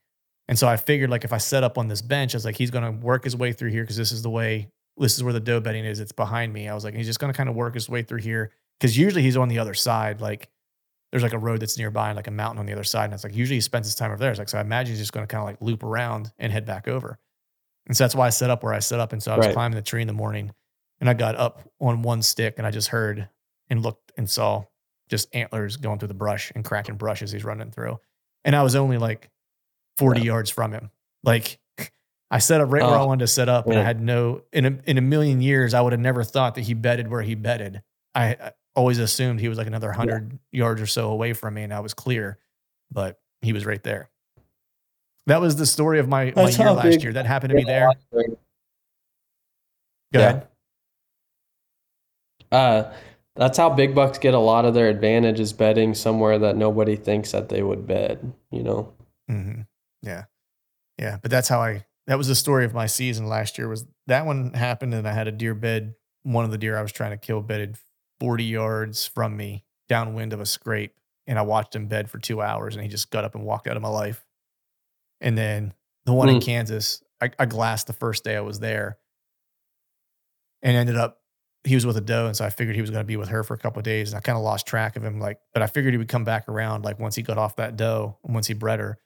And so I figured like if I set up on this bench, I was like, he's going to work his way through here because this is the way, this is where the doe bedding is. It's behind me. I was like, he's just going to kind of work his way through here because usually he's on the other side. Like there's like a road that's nearby and like a mountain on the other side. And it's like usually he spends his time over there. It's like, so I imagine he's just going to kind of like loop around and head back over. And so that's why I set up where I set up. And so I was Right. climbing the tree in the morning and I got up on one stick and I just heard and looked and saw just antlers going through the brush and cracking brush as he's running through. And I was only like 40 yards from him. Like I set up right where I Oh, wanted to set up and I had no, in a, in a million years, I would have never thought that he bedded where he bedded. I, I always assumed he was like another 100 yards or so away from me and I was clear, but he was right there. That was the story of my, my That's year last big- year. That happened to be there. Go Yeah. ahead. Uh, that's how big bucks get a lot of their advantage is betting somewhere that nobody thinks that they would bet. You know. hmm Yeah. Yeah. But that's how I, that was the story of my season last year was that one happened and I had a deer bed. One of the deer I was trying to kill bedded 40 yards from me downwind of a scrape. And I watched him bed for two hours and he just got up and walked out of my life. And then the one in Hmm. Kansas, I, I glassed the first day I was there and ended up he was with a doe, and so I figured he was going to be with her for a couple of days, and I kind of lost track of him. Like, but I figured he would come back around like once he got off that doe, and once he bred her.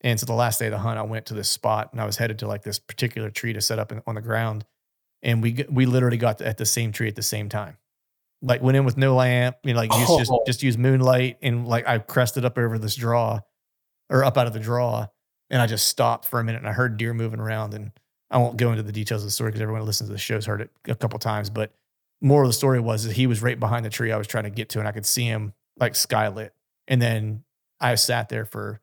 And so the last day of the hunt, I went to this spot, and I was headed to like this particular tree to set up in, on the ground, and we we literally got to, at the same tree at the same time. Like went in with no lamp, you know, like used, just Oh. just use moonlight, and like I crested up over this draw, or up out of the draw, and I just stopped for a minute, and I heard deer moving around, and I won't go into the details of the story because everyone who listens to the show's heard it a couple times, but more of the story was that he was right behind the tree I was trying to get to, and I could see him like skylit. And then I sat there for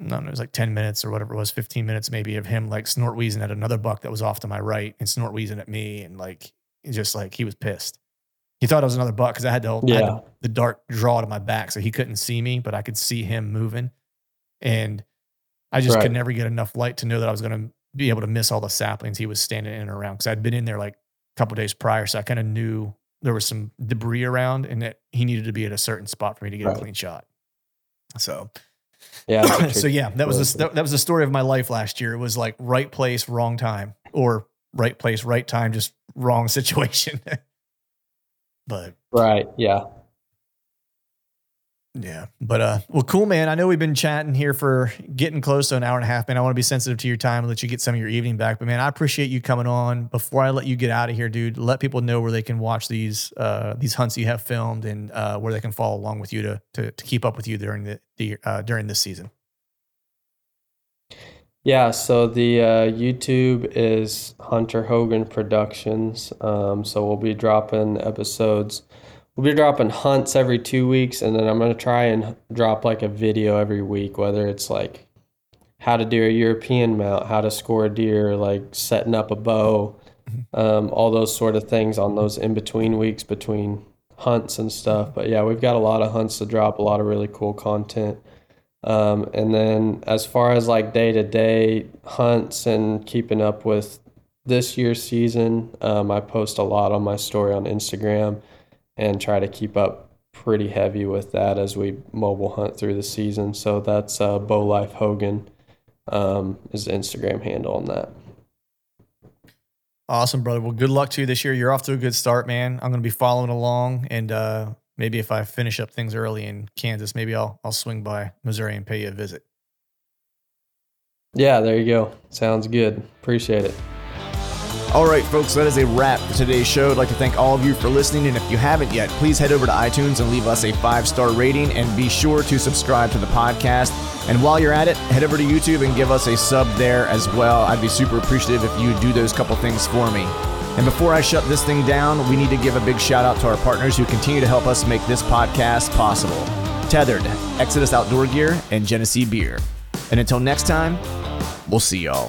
I don't know, it was like 10 minutes or whatever it was, 15 minutes maybe of him like snort wheezing at another buck that was off to my right and snort wheezing at me. And like, just like he was pissed. He thought it was another buck because I had, to, yeah. I had the, the dark draw to my back so he couldn't see me, but I could see him moving. And I just right. could never get enough light to know that I was going to be able to miss all the saplings he was standing in and around because I'd been in there like a couple days prior. So I kind of knew there was some debris around and that he needed to be at a certain spot for me to get right. a clean shot. So, yeah. so yeah, that was a, that, that was the story of my life last year. It was like right place, wrong time, or right place, right time, just wrong situation. but right, yeah. Yeah. But uh well cool man. I know we've been chatting here for getting close to an hour and a half, man. I want to be sensitive to your time and let you get some of your evening back. But man, I appreciate you coming on. Before I let you get out of here, dude, let people know where they can watch these uh these hunts you have filmed and uh where they can follow along with you to to, to keep up with you during the, the uh during this season. Yeah, so the uh, YouTube is Hunter Hogan Productions. Um, so we'll be dropping episodes we'll be dropping hunts every two weeks, and then I'm gonna try and drop like a video every week, whether it's like how to do a European mount, how to score a deer, like setting up a bow, mm-hmm. um, all those sort of things on those in between weeks between hunts and stuff. But yeah, we've got a lot of hunts to drop, a lot of really cool content. Um, and then as far as like day to day hunts and keeping up with this year's season, um, I post a lot on my story on Instagram and try to keep up pretty heavy with that as we mobile hunt through the season. So that's uh, Bow Life Hogan um, is the Instagram handle on that. Awesome, brother. Well, good luck to you this year. You're off to a good start, man. I'm going to be following along, and uh, maybe if I finish up things early in Kansas, maybe I'll I'll swing by Missouri and pay you a visit. Yeah, there you go. Sounds good. Appreciate it. All right, folks, that is a wrap for today's show. I'd like to thank all of you for listening. And if you haven't yet, please head over to iTunes and leave us a five star rating and be sure to subscribe to the podcast. And while you're at it, head over to YouTube and give us a sub there as well. I'd be super appreciative if you do those couple things for me. And before I shut this thing down, we need to give a big shout out to our partners who continue to help us make this podcast possible Tethrd, Exodus Outdoor Gear, and Genesee Beer. And until next time, we'll see y'all.